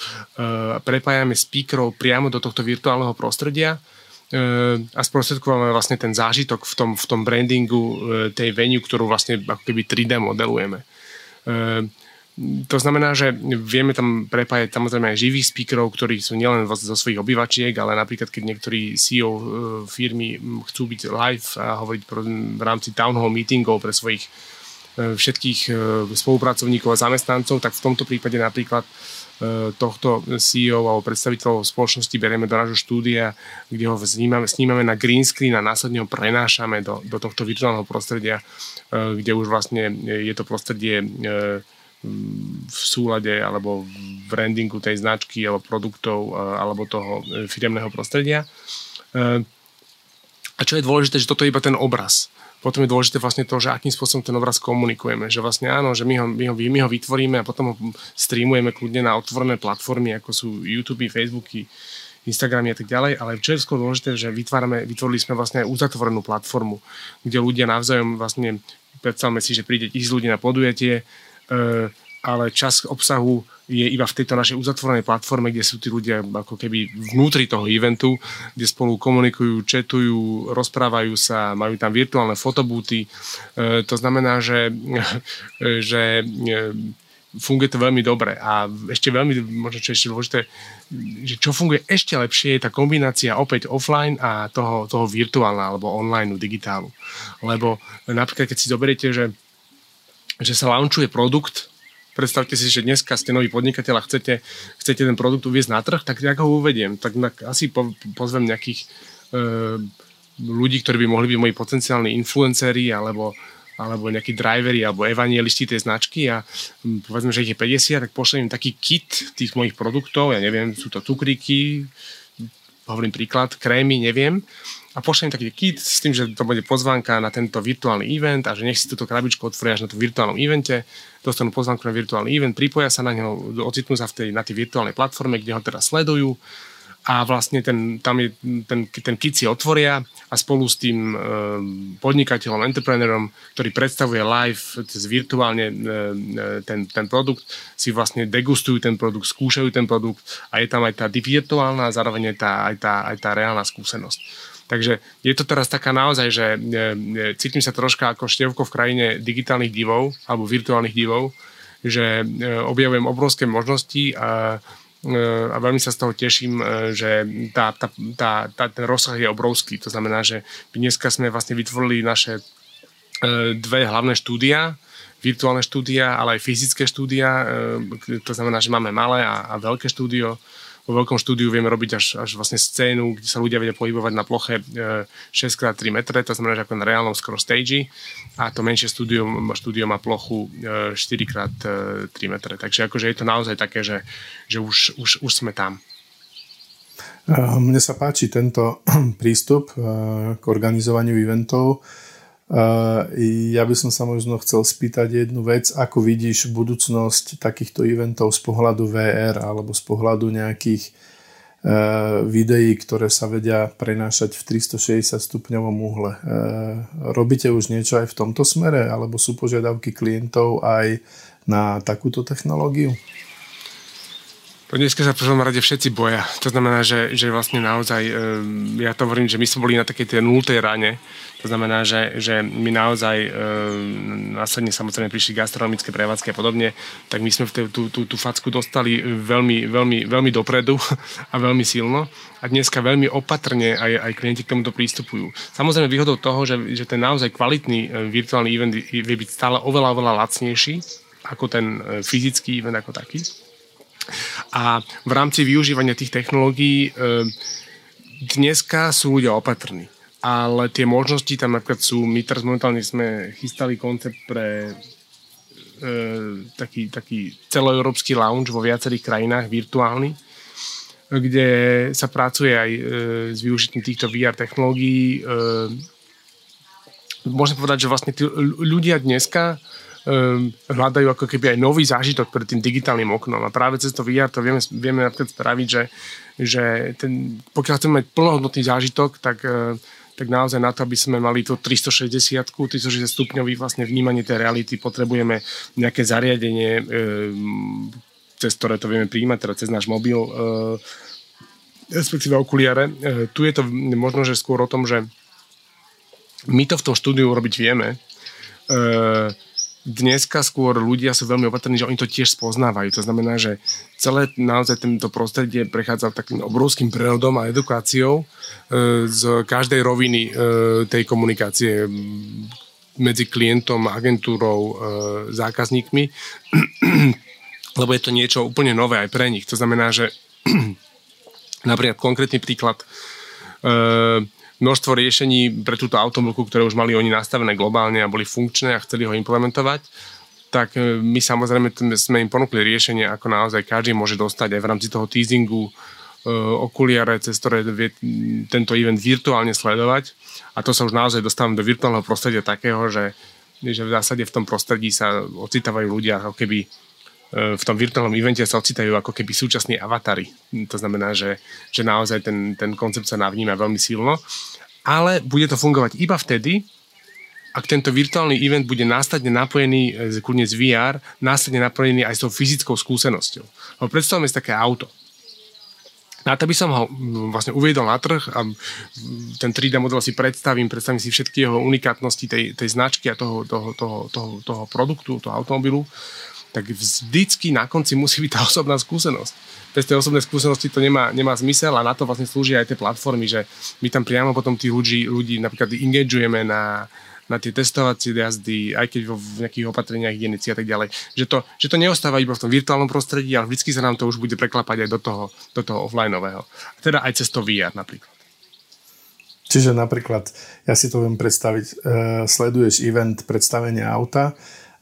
prepájame speakerov priamo do tohto virtuálneho prostredia e, a sprostredkováme vlastne ten zážitok v tom, v tom brandingu e, tej venue, ktorú vlastne ako keby 3D modelujeme. To znamená, že vieme tam prepájať samozrejme aj živých speakerov, ktorí sú nielen zo svojich obyvačiek, ale napríklad keď niektorí CEO e, firmy chcú byť live a hovoriť v rámci town hall meetingov pre svojich e, všetkých e, spolupracovníkov a zamestnancov, tak v tomto prípade napríklad tohto CEO alebo predstaviteľov spoločnosti berieme do nášho štúdia, kde ho snímame, snímame na green screen a následne ho prenášame do, do tohto virtuálneho prostredia, kde už vlastne je to prostredie v súlade alebo v brandingu tej značky alebo produktov alebo toho e, firemného prostredia. E, a čo je dôležité, že toto je iba ten obraz. potom je dôležité vlastne to, že akým spôsobom ten obraz komunikujeme. Že vlastne áno, že my ho, my ho, my ho vytvoríme a potom ho streamujeme kľudne na otvorené platformy, ako sú YouTube, Facebooky, Instagramy a tak ďalej, ale čo je skôr dôležité, že vytvárame, vytvorili sme vlastne aj uzatvorenú platformu, kde ľudia navzájom vlastne, predstavme si, že príde tisíc ľudí na podujatie, e, ale čas obsahu je iba v tejto našej uzatvorenej platforme, kde sú tí ľudia ako keby vnútri toho eventu, kde spolu komunikujú, četujú, rozprávajú sa, majú tam virtuálne fotobúty. E, to znamená, že, že e, funguje to veľmi dobre. A ešte veľmi, možno čo ešte dôležité, že čo funguje ešte lepšie je tá kombinácia opäť offline a toho, toho virtuálna alebo online digitálu. Lebo napríklad, keď si zoberiete, že, že sa launchuje produkt, predstavte si, že dneska ste nový podnikateľ a chcete, chcete ten produkt uviezť na trh, tak ako ho uvediem? Tak asi po, pozvem nejakých e, ľudí, ktorí by mohli byť moji potenciálni influenceri alebo, alebo nejakí drivery alebo evangelisti tej značky a povedzme, že ich je 50, tak pošlem im taký kit tých mojich produktov, ja neviem, sú to cukríky, hovorím príklad, krémy, neviem a pošlem taký kit s tým, že to bude pozvánka na tento virtuálny event a že nech si túto krabičku otvoria až na tom virtuálnom evente, dostanú pozvánku na virtuálny event, pripoja sa na neho, ocitnú sa v tej, na tej virtuálnej platforme, kde ho teraz sledujú a vlastne ten, tam je, ten, ten kit si otvoria a spolu s tým e, podnikateľom, entreprenerom, ktorý predstavuje live cez virtuálne e, ten, ten produkt, si vlastne degustujú ten produkt, skúšajú ten produkt a je tam aj tá virtuálna a zároveň aj tá, aj tá, aj tá reálna skúsenosť. Takže je to teraz taká naozaj, že e, e, cítim sa troška ako števko v krajine digitálnych divov alebo virtuálnych divov, že e, objavujem obrovské možnosti a, a veľmi sa z toho teším, že tá, tá, tá, tá, ten rozsah je obrovský. To znamená, že dneska sme vlastne vytvorili naše dve hlavné štúdia, virtuálne štúdia, ale aj fyzické štúdia. To znamená, že máme malé a, a veľké štúdio vo veľkom štúdiu vieme robiť až, až vlastne scénu, kde sa ľudia vedia pohybovať na ploche 6x3 e, metre, to znamená, že ako na reálnom skoro stage a to menšie štúdio, štúdio má plochu 4x3 e, metre. Takže akože je to naozaj také, že, že už, už, už sme tam. Mne sa páči tento prístup e, k organizovaniu eventov ja by som sa možno chcel spýtať jednu vec, ako vidíš budúcnosť takýchto eventov z pohľadu VR alebo z pohľadu nejakých e, videí, ktoré sa vedia prenášať v 360 stupňovom uhle. E, robíte už niečo aj v tomto smere, alebo sú požiadavky klientov aj na takúto technológiu? Dneska sa v prvom rade všetci boja. To znamená, že, že vlastne naozaj, e, ja to hovorím, že my sme boli na takej tej nultej rane. To znamená, že, že my naozaj e, následne samozrejme prišli gastronomické prevádzky a podobne, tak my sme v tú, tú, tú facku dostali veľmi, veľmi, veľmi dopredu a veľmi silno. A dneska veľmi opatrne aj, aj klienti k tomuto prístupujú. Samozrejme výhodou toho, že, že ten naozaj kvalitný e, virtuálny event vie byť stále oveľa, oveľa lacnejší ako ten fyzický event ako taký a v rámci využívania tých technológií e, dneska sú ľudia opatrní. Ale tie možnosti tam napríklad sú, my teraz momentálne sme chystali koncept pre e, taký, taký celoeurópsky lounge vo viacerých krajinách, virtuálny, kde sa pracuje aj e, s využitím týchto VR technológií. E, môžem povedať, že vlastne tí ľudia dneska um, hľadajú ako keby aj nový zážitok pred tým digitálnym oknom. A práve cez to VR to vieme, vieme napríklad spraviť, že, že ten, pokiaľ chceme mať plnohodnotný zážitok, tak, uh, tak naozaj na to, aby sme mali to 360 360 stupňový vlastne vnímanie tej reality, potrebujeme nejaké zariadenie, um, cez ktoré to vieme príjmať, teda cez náš mobil, uh, respektíve okuliare. Tu je to možno, že skôr o tom, že my to v tom štúdiu robiť vieme, dneska skôr ľudia sú veľmi opatrní, že oni to tiež spoznávajú. To znamená, že celé naozaj tento prostredie prechádza takým obrovským prerodom a edukáciou e, z každej roviny e, tej komunikácie medzi klientom, agentúrou, e, zákazníkmi, lebo je to niečo úplne nové aj pre nich. To znamená, že napríklad konkrétny príklad množstvo riešení pre túto automobilku, ktoré už mali oni nastavené globálne a boli funkčné a chceli ho implementovať, tak e, my samozrejme sme im ponúkli riešenie, ako naozaj každý môže dostať aj v rámci toho teasingu okuliare, cez ktoré vie tento event virtuálne sledovať. A to sa už naozaj dostávam do virtuálneho prostredia takého, že, že v zásade v tom prostredí sa ocitávajú ľudia ako keby v tom virtuálnom evente sa ocitajú ako keby súčasní avatary. To znamená, že, že naozaj ten, ten koncept sa navníma veľmi silno. Ale bude to fungovať iba vtedy, ak tento virtuálny event bude následne napojený e, kľudne z VR, následne napojený aj s tou fyzickou skúsenosťou. Lebo predstavme si také auto. Na to by som ho vlastne uviedol na trh a ten 3D model si predstavím, predstavím si všetky jeho unikátnosti tej, tej značky a toho, toho, toho, toho, toho produktu, toho automobilu, tak vždycky na konci musí byť tá osobná skúsenosť. Bez tej osobnej skúsenosti to nemá, nemá zmysel a na to vlastne slúžia aj tie platformy, že my tam priamo potom tých ľudí, ľudí napríklad engageujeme na, na tie testovacie jazdy, aj keď vo v nejakých opatreniach hygienici a tak ďalej. Že to, že to neostáva iba v tom virtuálnom prostredí, ale vždy sa nám to už bude preklapať aj do toho, do toho offlineového. Teda aj cez to VR napríklad. Čiže napríklad, ja si to viem predstaviť, uh, sleduješ event predstavenia auta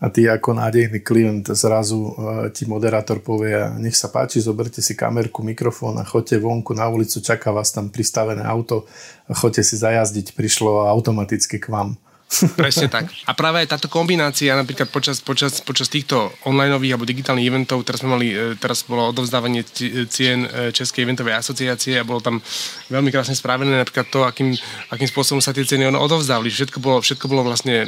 a ty ako nádejný klient zrazu uh, ti moderátor povie, nech sa páči, zoberte si kamerku, mikrofón a choďte vonku na ulicu, čaká vás tam pristavené auto, choďte si zajazdiť, prišlo automaticky k vám. Presne tak. A práve aj táto kombinácia napríklad počas, počas, počas týchto online alebo digitálnych eventov, teraz sme mali, e, teraz bolo odovzdávanie cien e, Českej eventovej asociácie a bolo tam veľmi krásne spravené napríklad to, akým, akým spôsobom sa tie ceny odovzdávali. Všetko bolo, všetko bolo vlastne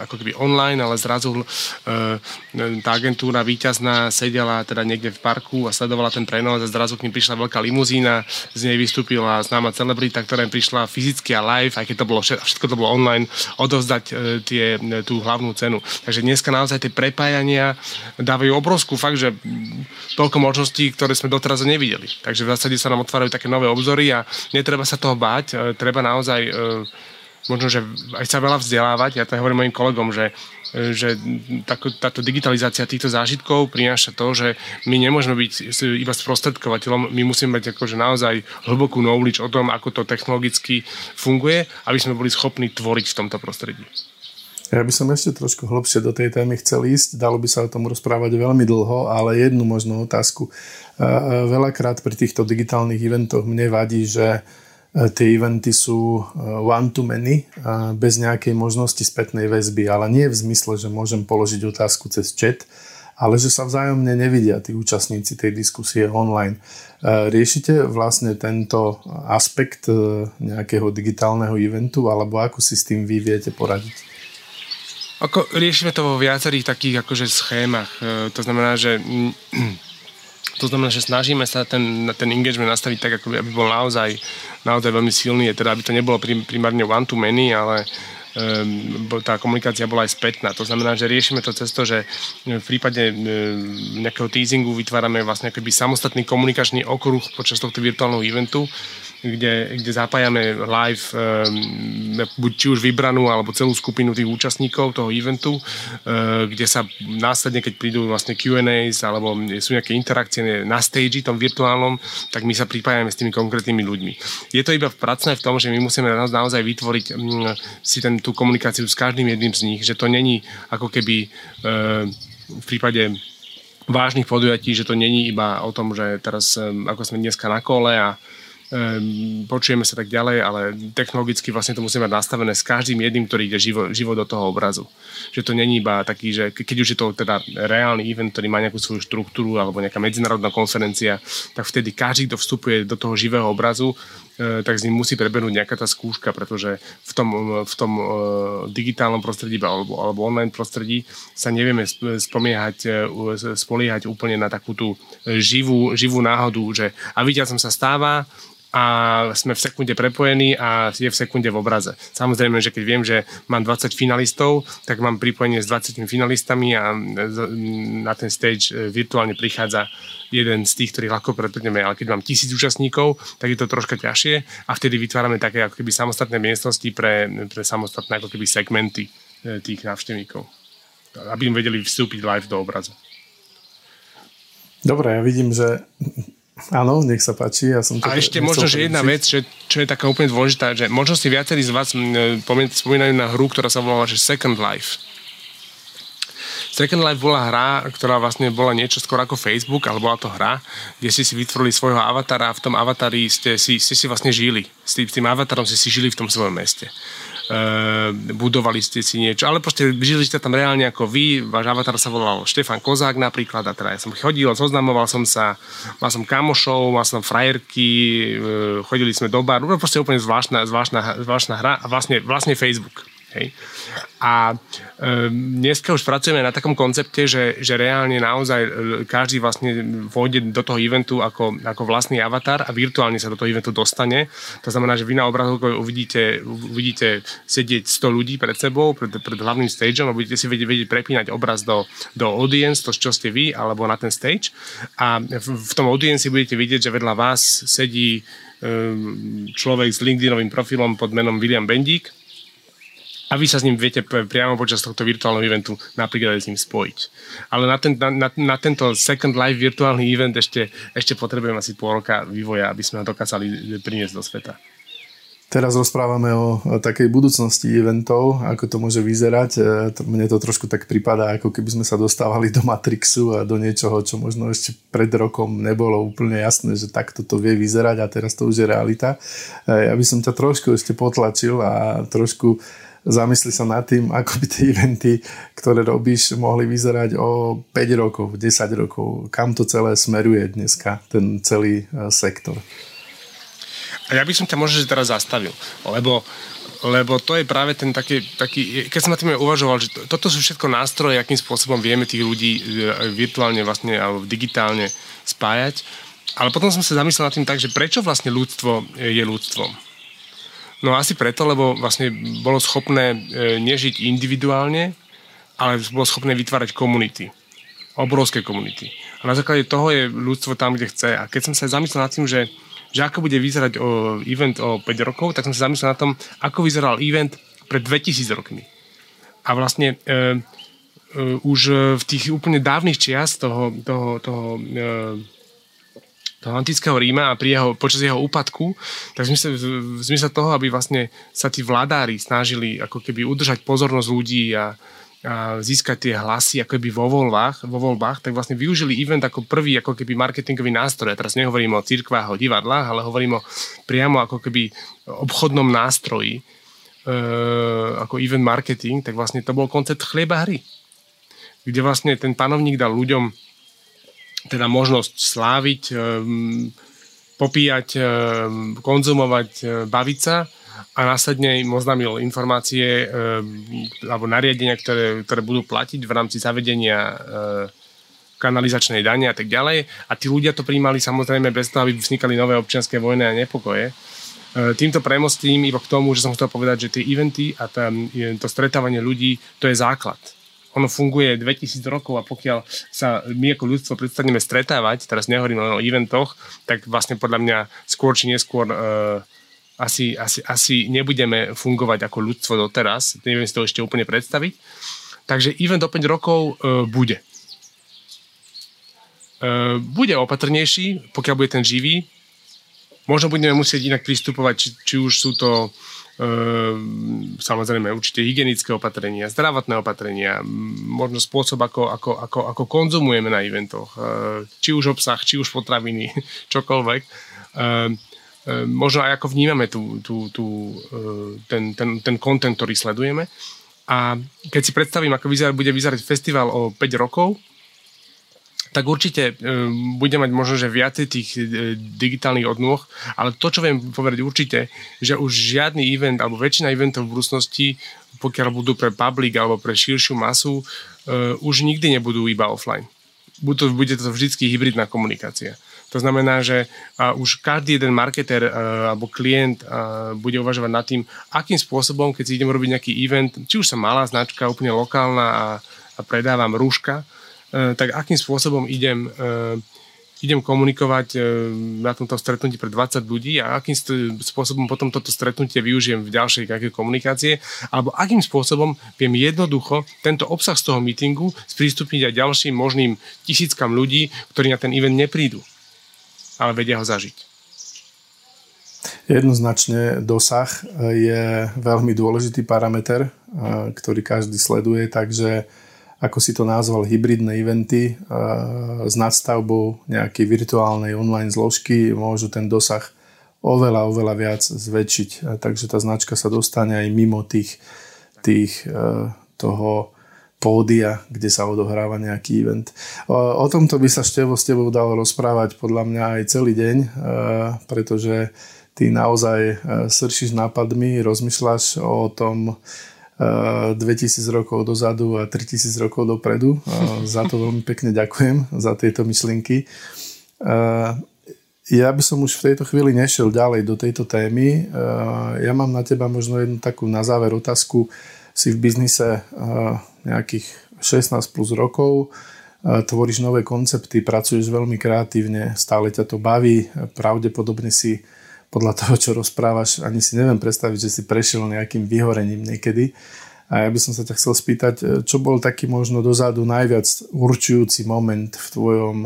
ako keby online, ale zrazu tá agentúra víťazná sedela teda niekde v parku a sledovala ten prenos a zrazu k ním prišla veľká limuzína, z nej vystúpila známa celebrita, ktorá prišla fyzicky a live, aj keď to bolo všetko to bolo online, odovzdať e, tie, e, tú hlavnú cenu. Takže dneska naozaj tie prepájania dávajú obrovskú fakt, že toľko možností, ktoré sme doteraz nevideli. Takže v zásade sa nám otvárajú také nové obzory a netreba sa toho báť, e, treba naozaj možno, že aj sa veľa vzdelávať. Ja to hovorím mojim kolegom, že že táto digitalizácia týchto zážitkov prináša to, že my nemôžeme byť iba sprostredkovateľom, my musíme mať akože naozaj hlbokú knowledge o tom, ako to technologicky funguje, aby sme boli schopní tvoriť v tomto prostredí. Ja by som ešte trošku hlbšie do tej témy chcel ísť, dalo by sa o tom rozprávať veľmi dlho, ale jednu možnú otázku. Veľakrát pri týchto digitálnych eventoch mne vadí, že E, tie eventy sú e, one to many, bez nejakej možnosti spätnej väzby, ale nie v zmysle, že môžem položiť otázku cez chat, ale že sa vzájomne nevidia tí účastníci tej diskusie online. E, riešite vlastne tento aspekt nejakého digitálneho eventu, alebo ako si s tým vy viete poradiť? Ako, riešime to vo viacerých takých akože schémach. To znamená, že to znamená, že snažíme sa ten, ten engagement nastaviť tak, ako aby bol naozaj, naozaj veľmi silný, teda aby to nebolo primárne one to many, ale um, tá komunikácia bola aj spätná. To znamená, že riešime to cez to, že v prípade um, nejakého teasingu vytvárame vlastne akoby samostatný komunikačný okruh počas tohto virtuálneho eventu, kde, kde zapájame live um, buď či už vybranú alebo celú skupinu tých účastníkov toho eventu, uh, kde sa následne, keď prídu vlastne Q&As alebo sú nejaké interakcie na stage tom virtuálnom, tak my sa pripájame s tými konkrétnymi ľuďmi. Je to iba pracné v tom, že my musíme naozaj vytvoriť um, si ten, tú komunikáciu s každým jedným z nich, že to není ako keby uh, v prípade vážnych podujatí, že to není iba o tom, že teraz um, ako sme dneska na kole a počujeme sa tak ďalej, ale technologicky vlastne to musíme mať nastavené s každým jedným, ktorý ide živo, živo do toho obrazu. Že to není iba taký, že keď už je to teda reálny event, ktorý má nejakú svoju štruktúru alebo nejaká medzinárodná konferencia, tak vtedy každý, kto vstupuje do toho živého obrazu, tak s ním musí prebehnúť nejaká tá skúška, pretože v tom, v tom uh, digitálnom prostredí alebo, alebo online prostredí sa nevieme spomiehať, spoliehať úplne na takú tú živú, živú náhodu, že a videl som sa stáva, a sme v sekunde prepojení a je v sekunde v obraze. Samozrejme, že keď viem, že mám 20 finalistov, tak mám pripojenie s 20 finalistami a na ten stage e, virtuálne prichádza jeden z tých, ktorých ľahko prepneme, ale keď mám tisíc účastníkov, tak je to troška ťažšie a vtedy vytvárame také ako keby samostatné miestnosti pre, pre samostatné ako keby segmenty e, tých návštevníkov, aby im vedeli vstúpiť live do obrazu. Dobre, ja vidím, že Áno, nech sa páči. Ja som to a ešte možno, že jedna vec, že, čo je taká úplne dôležitá, že možno si viacerí z vás spomínajú na hru, ktorá sa volala že Second Life. Second Life bola hra, ktorá vlastne bola niečo skôr ako Facebook, ale bola to hra, kde ste si vytvorili svojho avatara a v tom avatari ste si, ste si vlastne žili. S tým, tým avatarom ste si žili v tom svojom meste. Uh, budovali ste si niečo, ale proste žili ste tam reálne ako vy, váš avatar sa volal Štefan Kozák napríklad a teda ja som chodil, zoznamoval som sa, mal som kamošov, mal som frajerky, uh, chodili sme do baru, no proste úplne zvláštna, zvláštna, zvláštna hra a vlastne, vlastne Facebook. Hej. A e, dneska už pracujeme na takom koncepte, že, že reálne naozaj e, každý vlastne vôjde do toho eventu ako, ako vlastný avatar a virtuálne sa do toho eventu dostane. To znamená, že vy na obrazovke uvidíte, uvidíte sedieť 100 ľudí pred sebou, pred, pred hlavným stageom a budete si vedieť, vedieť prepínať obraz do, do audience, to čo ste vy, alebo na ten stage. A v, v tom audience budete vidieť, že vedľa vás sedí e, človek s LinkedInovým profilom pod menom William Bendík a vy sa s ním viete priamo počas tohto virtuálneho eventu napríklad aj s ním spojiť. Ale na, ten, na, na tento Second Life virtuálny event ešte, ešte potrebujem asi pol roka vývoja, aby sme ho dokázali priniesť do sveta. Teraz rozprávame o takej budúcnosti eventov, ako to môže vyzerať. E, mne to trošku tak pripadá, ako keby sme sa dostávali do Matrixu a do niečoho, čo možno ešte pred rokom nebolo úplne jasné, že takto to vie vyzerať a teraz to už je realita. E, ja by som ťa trošku ešte potlačil a trošku zamysli sa nad tým, ako by tie eventy, ktoré robíš, mohli vyzerať o 5 rokov, 10 rokov. Kam to celé smeruje dneska, ten celý e, sektor? A ja by som ťa možno teraz zastavil, lebo lebo to je práve ten taký, taký keď som na tým uvažoval, že to, toto sú všetko nástroje, akým spôsobom vieme tých ľudí e, virtuálne vlastne alebo digitálne spájať, ale potom som sa zamyslel nad tým tak, že prečo vlastne ľudstvo je ľudstvom No asi preto, lebo vlastne bolo schopné e, nežiť individuálne, ale bolo schopné vytvárať komunity. Obrovské komunity. A na základe toho je ľudstvo tam, kde chce. A keď som sa zamyslel nad tým, že, že ako bude vyzerať o event o 5 rokov, tak som sa zamyslel na tom, ako vyzeral event pred 2000 rokmi. A vlastne e, e, už v tých úplne dávnych čias toho, toho, toho e, toho antického Ríma a pri jeho, počas jeho úpadku, tak v zmysle, toho, aby vlastne sa tí vládári snažili ako keby udržať pozornosť ľudí a, a získať tie hlasy ako keby vo voľbách, vo voľbách, tak vlastne využili event ako prvý ako keby marketingový nástroj. Ja teraz nehovorím o cirkvách, o divadlách, ale hovorím o priamo ako keby obchodnom nástroji, e, ako event marketing, tak vlastne to bol koncept chlieba hry. Kde vlastne ten panovník dal ľuďom teda možnosť sláviť, ehm, popíjať, ehm, konzumovať, e, baviť sa a následne im oznámil informácie alebo nariadenia, ktoré, ktoré budú platiť v rámci zavedenia kanalizačnej dane a tak ďalej. A tí ľudia to príjmali samozrejme bez toho, aby vznikali nové občianské vojny a nepokoje. Týmto premostím iba k tomu, že som chcel povedať, že tie eventy a to stretávanie ľudí, to je základ ono funguje 2000 rokov a pokiaľ sa my ako ľudstvo predstavíme stretávať, teraz nehovorím len o eventoch, tak vlastne podľa mňa skôr či neskôr uh, asi, asi, asi nebudeme fungovať ako ľudstvo doteraz. Neviem si to ešte úplne predstaviť. Takže event o 5 rokov uh, bude. Uh, bude opatrnejší, pokiaľ bude ten živý. Možno budeme musieť inak pristupovať, či, či už sú to samozrejme určite hygienické opatrenia, zdravotné opatrenia, možno spôsob, ako, ako, ako, ako konzumujeme na eventoch, ehm, či už obsah, či už potraviny, čokoľvek. Ehm, možno aj ako vnímame tú, tú, tú, ten, ten, ten content, ktorý sledujeme. A keď si predstavím, ako vyzerá, bude vyzerať festival o 5 rokov, tak určite e, bude mať možno, že viacej tých e, digitálnych odnôh, ale to, čo viem povedať určite, že už žiadny event alebo väčšina eventov v budúcnosti, pokiaľ budú pre public alebo pre širšiu masu, e, už nikdy nebudú iba offline. Bude to, bude to vždy hybridná komunikácia. To znamená, že už každý jeden marketer alebo klient bude uvažovať nad tým, akým spôsobom, keď si idem robiť nejaký event, či už som malá značka, úplne lokálna a, a predávam rúška, tak akým spôsobom idem, e, idem komunikovať e, na tomto stretnutí pre 20 ľudí a akým spôsobom potom toto stretnutie využijem v ďalšej nejakej komunikácie, alebo akým spôsobom viem jednoducho tento obsah z toho meetingu sprístupniť aj ďalším možným tisíckam ľudí, ktorí na ten event neprídu, ale vedia ho zažiť. Jednoznačne dosah je veľmi dôležitý parameter, ktorý každý sleduje, takže ako si to nazval, hybridné eventy s nadstavbou nejakej virtuálnej online zložky môžu ten dosah oveľa, oveľa viac zväčšiť. Takže tá značka sa dostane aj mimo tých, tých toho pódia, kde sa odohráva nejaký event. O, o tomto by sa Števo s tebou dalo rozprávať podľa mňa aj celý deň, pretože ty naozaj sršíš nápadmi, rozmýšľaš o tom, 2000 rokov dozadu a 3000 rokov dopredu. Za to veľmi pekne ďakujem, za tieto myšlienky. Ja by som už v tejto chvíli nešiel ďalej do tejto témy. Ja mám na teba možno jednu takú na záver otázku. Si v biznise nejakých 16 plus rokov, tvoríš nové koncepty, pracuješ veľmi kreatívne, stále ťa to baví, pravdepodobne si podľa toho, čo rozprávaš, ani si neviem predstaviť, že si prešiel nejakým vyhorením niekedy. A ja by som sa ťa chcel spýtať, čo bol taký možno dozadu najviac určujúci moment v tvojom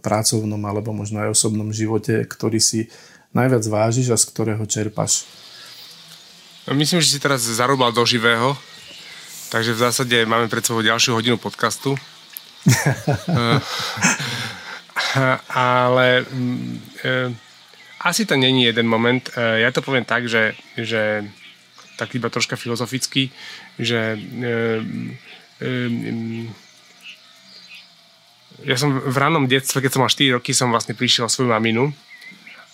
pracovnom alebo možno aj osobnom živote, ktorý si najviac vážiš a z ktorého čerpaš? No, myslím, že si teraz zarobal do živého, takže v zásade máme pred sebou ďalšiu hodinu podcastu. ale mm, e, asi to není jeden moment. E, ja to poviem tak, že, že tak iba troška filozoficky, že e, e, ja som v rannom detstve, keď som mal 4 roky, som vlastne prišiel svoju maminu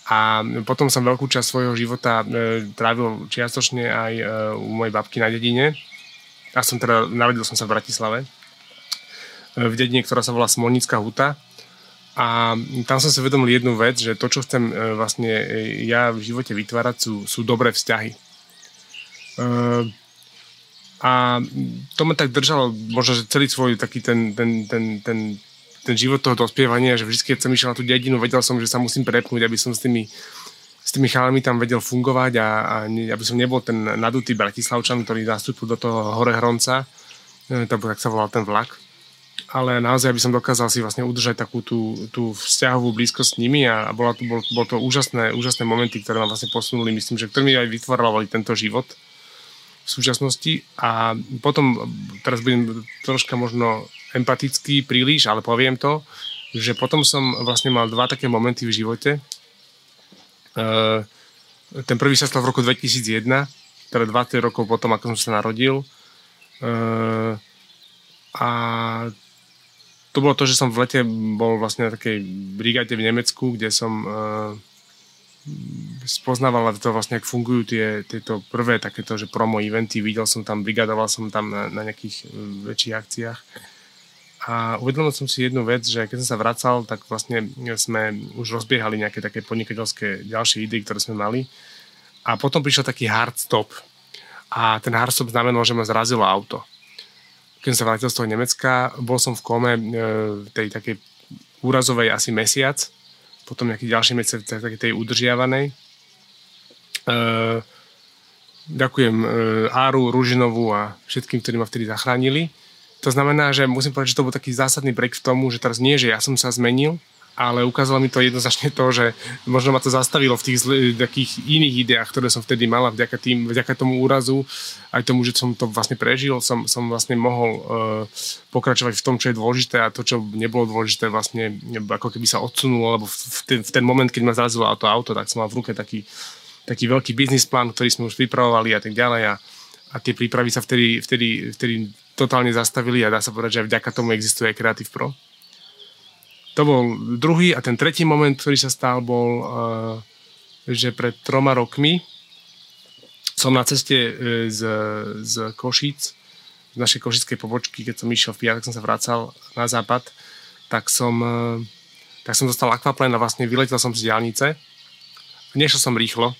a potom som veľkú časť svojho života trávil čiastočne aj u mojej babky na dedine. Ja som teda, narodil som sa v Bratislave, v dedine, ktorá sa volá Smolnická huta a tam som si uvedomil jednu vec, že to, čo chcem e, vlastne e, ja v živote vytvárať, sú, sú dobré vzťahy. E, a to ma tak držalo možno, že celý svoj taký ten, ten, ten, ten, ten život toho dospievania, že vždy, keď som išiel na tú dedinu, vedel som, že sa musím prepnúť, aby som s tými, s tými chalami tam vedel fungovať a, a aby som nebol ten nadutý bratislavčan, ktorý nastúpil do toho hore hronca, to, tak sa volal ten vlak ale naozaj by som dokázal si vlastne udržať takú tú, tú vzťahovú blízkosť s nimi a, a bola to, bol, bol to úžasné, úžasné momenty, ktoré ma vlastne posunuli, myslím, že ktoré mi aj vytvorovali tento život v súčasnosti a potom, teraz budem troška možno empatický príliš, ale poviem to, že potom som vlastne mal dva také momenty v živote. Uh, ten prvý sa stal v roku 2001, teda 20 rokov potom, ako som sa narodil. Uh, a to bolo to, že som v lete bol vlastne na takej brigáde v Nemecku, kde som uh, spoznával to vlastne, ak fungujú tie, tieto prvé takéto, že promo eventy, videl som tam, brigadoval som tam na, na nejakých uh, väčších akciách. A uvedomil som si jednu vec, že keď som sa vracal, tak vlastne sme už rozbiehali nejaké také podnikateľské ďalšie idei, ktoré sme mali. A potom prišiel taký hard stop. A ten hard stop znamenal, že ma zrazilo auto keď som sa vrátil z toho Nemecka, bol som v kome e, tej takej úrazovej asi mesiac, potom nejaký ďalší mesiac takej tej udržiavanej. E, ďakujem e, Áru, Ružinovú a všetkým, ktorí ma vtedy zachránili. To znamená, že musím povedať, že to bol taký zásadný break v tomu, že teraz nie, že ja som sa zmenil, ale ukázalo mi to jednoznačne to, že možno ma to zastavilo v tých zl- takých iných ideách, ktoré som vtedy mala vďaka, tým, vďaka tomu úrazu, aj tomu, že som to vlastne prežil, som, som vlastne mohol uh, pokračovať v tom, čo je dôležité a to, čo nebolo dôležité, vlastne ako keby sa odsunulo, lebo v ten, v ten moment, keď ma zrazilo to auto, tak som mal v ruke taký, taký veľký biznis plán, ktorý sme už pripravovali a tak ďalej a, a tie prípravy sa vtedy, vtedy, vtedy totálne zastavili a dá sa povedať, že aj vďaka tomu existuje aj Creative Pro. To bol druhý a ten tretí moment, ktorý sa stal, bol, uh, že pred troma rokmi som na ceste uh, z, z Košíc, z našej košickej pobočky, keď som išiel v piatok, som sa vracal na západ, tak som, uh, tak som dostal akvaplén a vlastne vyletel som z diálnice. Nešiel som rýchlo,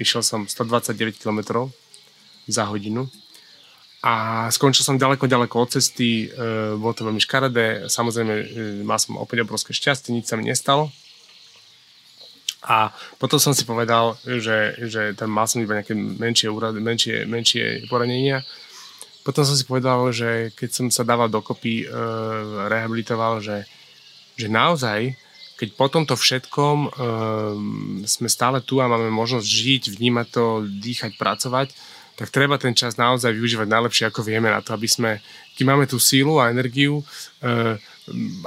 išiel som 129 km za hodinu a skončil som ďaleko, ďaleko od cesty, e, bolo to veľmi škaredé, samozrejme e, mal som opäť obrovské šťastie, nič sa mi nestalo. A potom som si povedal, že, že tam mal som iba nejaké menšie, úrady, menšie, menšie poranenia. Potom som si povedal, že keď som sa dával dokopy, e, rehabilitoval, že, že naozaj, keď po tomto všetkom e, sme stále tu a máme možnosť žiť, vnímať to, dýchať, pracovať, tak treba ten čas naozaj využívať najlepšie, ako vieme na to, aby sme, keď máme tú sílu a energiu, e,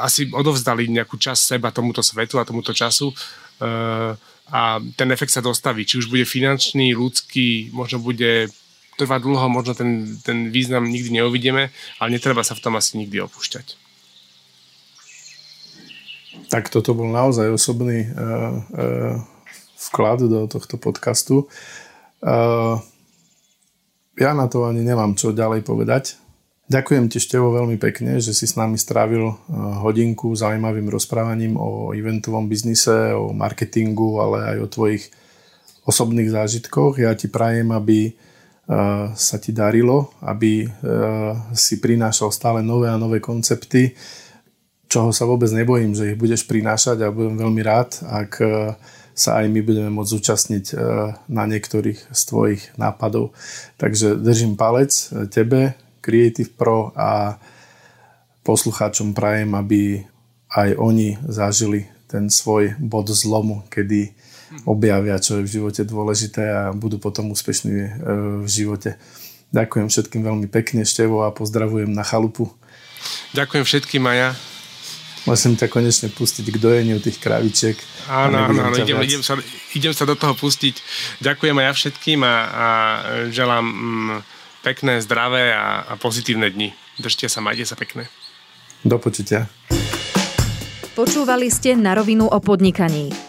asi odovzdali nejakú časť seba tomuto svetu a tomuto času e, a ten efekt sa dostaví. Či už bude finančný, ľudský, možno bude trvať dlho, možno ten, ten význam nikdy neuvidíme, ale netreba sa v tom asi nikdy opúšťať. Tak toto bol naozaj osobný uh, uh, vklad do tohto podcastu. Uh, ja na to ani nemám čo ďalej povedať. Ďakujem ti Števo veľmi pekne, že si s nami strávil eh, hodinku zaujímavým rozprávaním o eventovom biznise, o marketingu, ale aj o tvojich osobných zážitkoch. Ja ti prajem, aby eh, sa ti darilo, aby eh, si prinášal stále nové a nové koncepty, čoho sa vôbec nebojím, že ich budeš prinášať a budem veľmi rád, ak sa aj my budeme môcť zúčastniť e, na niektorých z tvojich nápadov. Takže držím palec e, tebe, Creative Pro a poslucháčom prajem, aby aj oni zažili ten svoj bod zlomu, kedy objavia, čo je v živote dôležité a budú potom úspešní e, v živote. Ďakujem všetkým veľmi pekne, Števo, a pozdravujem na chalupu. Ďakujem všetkým a ja. Musím ťa konečne pustiť k dojeniu tých kravičiek. Áno, áno, áno idem, idem, sa, idem sa do toho pustiť. Ďakujem aj ja všetkým a, a želám mm, pekné, zdravé a, a pozitívne dni. Držte sa, majte sa pekne. Do počutia. Počúvali ste na rovinu o podnikaní.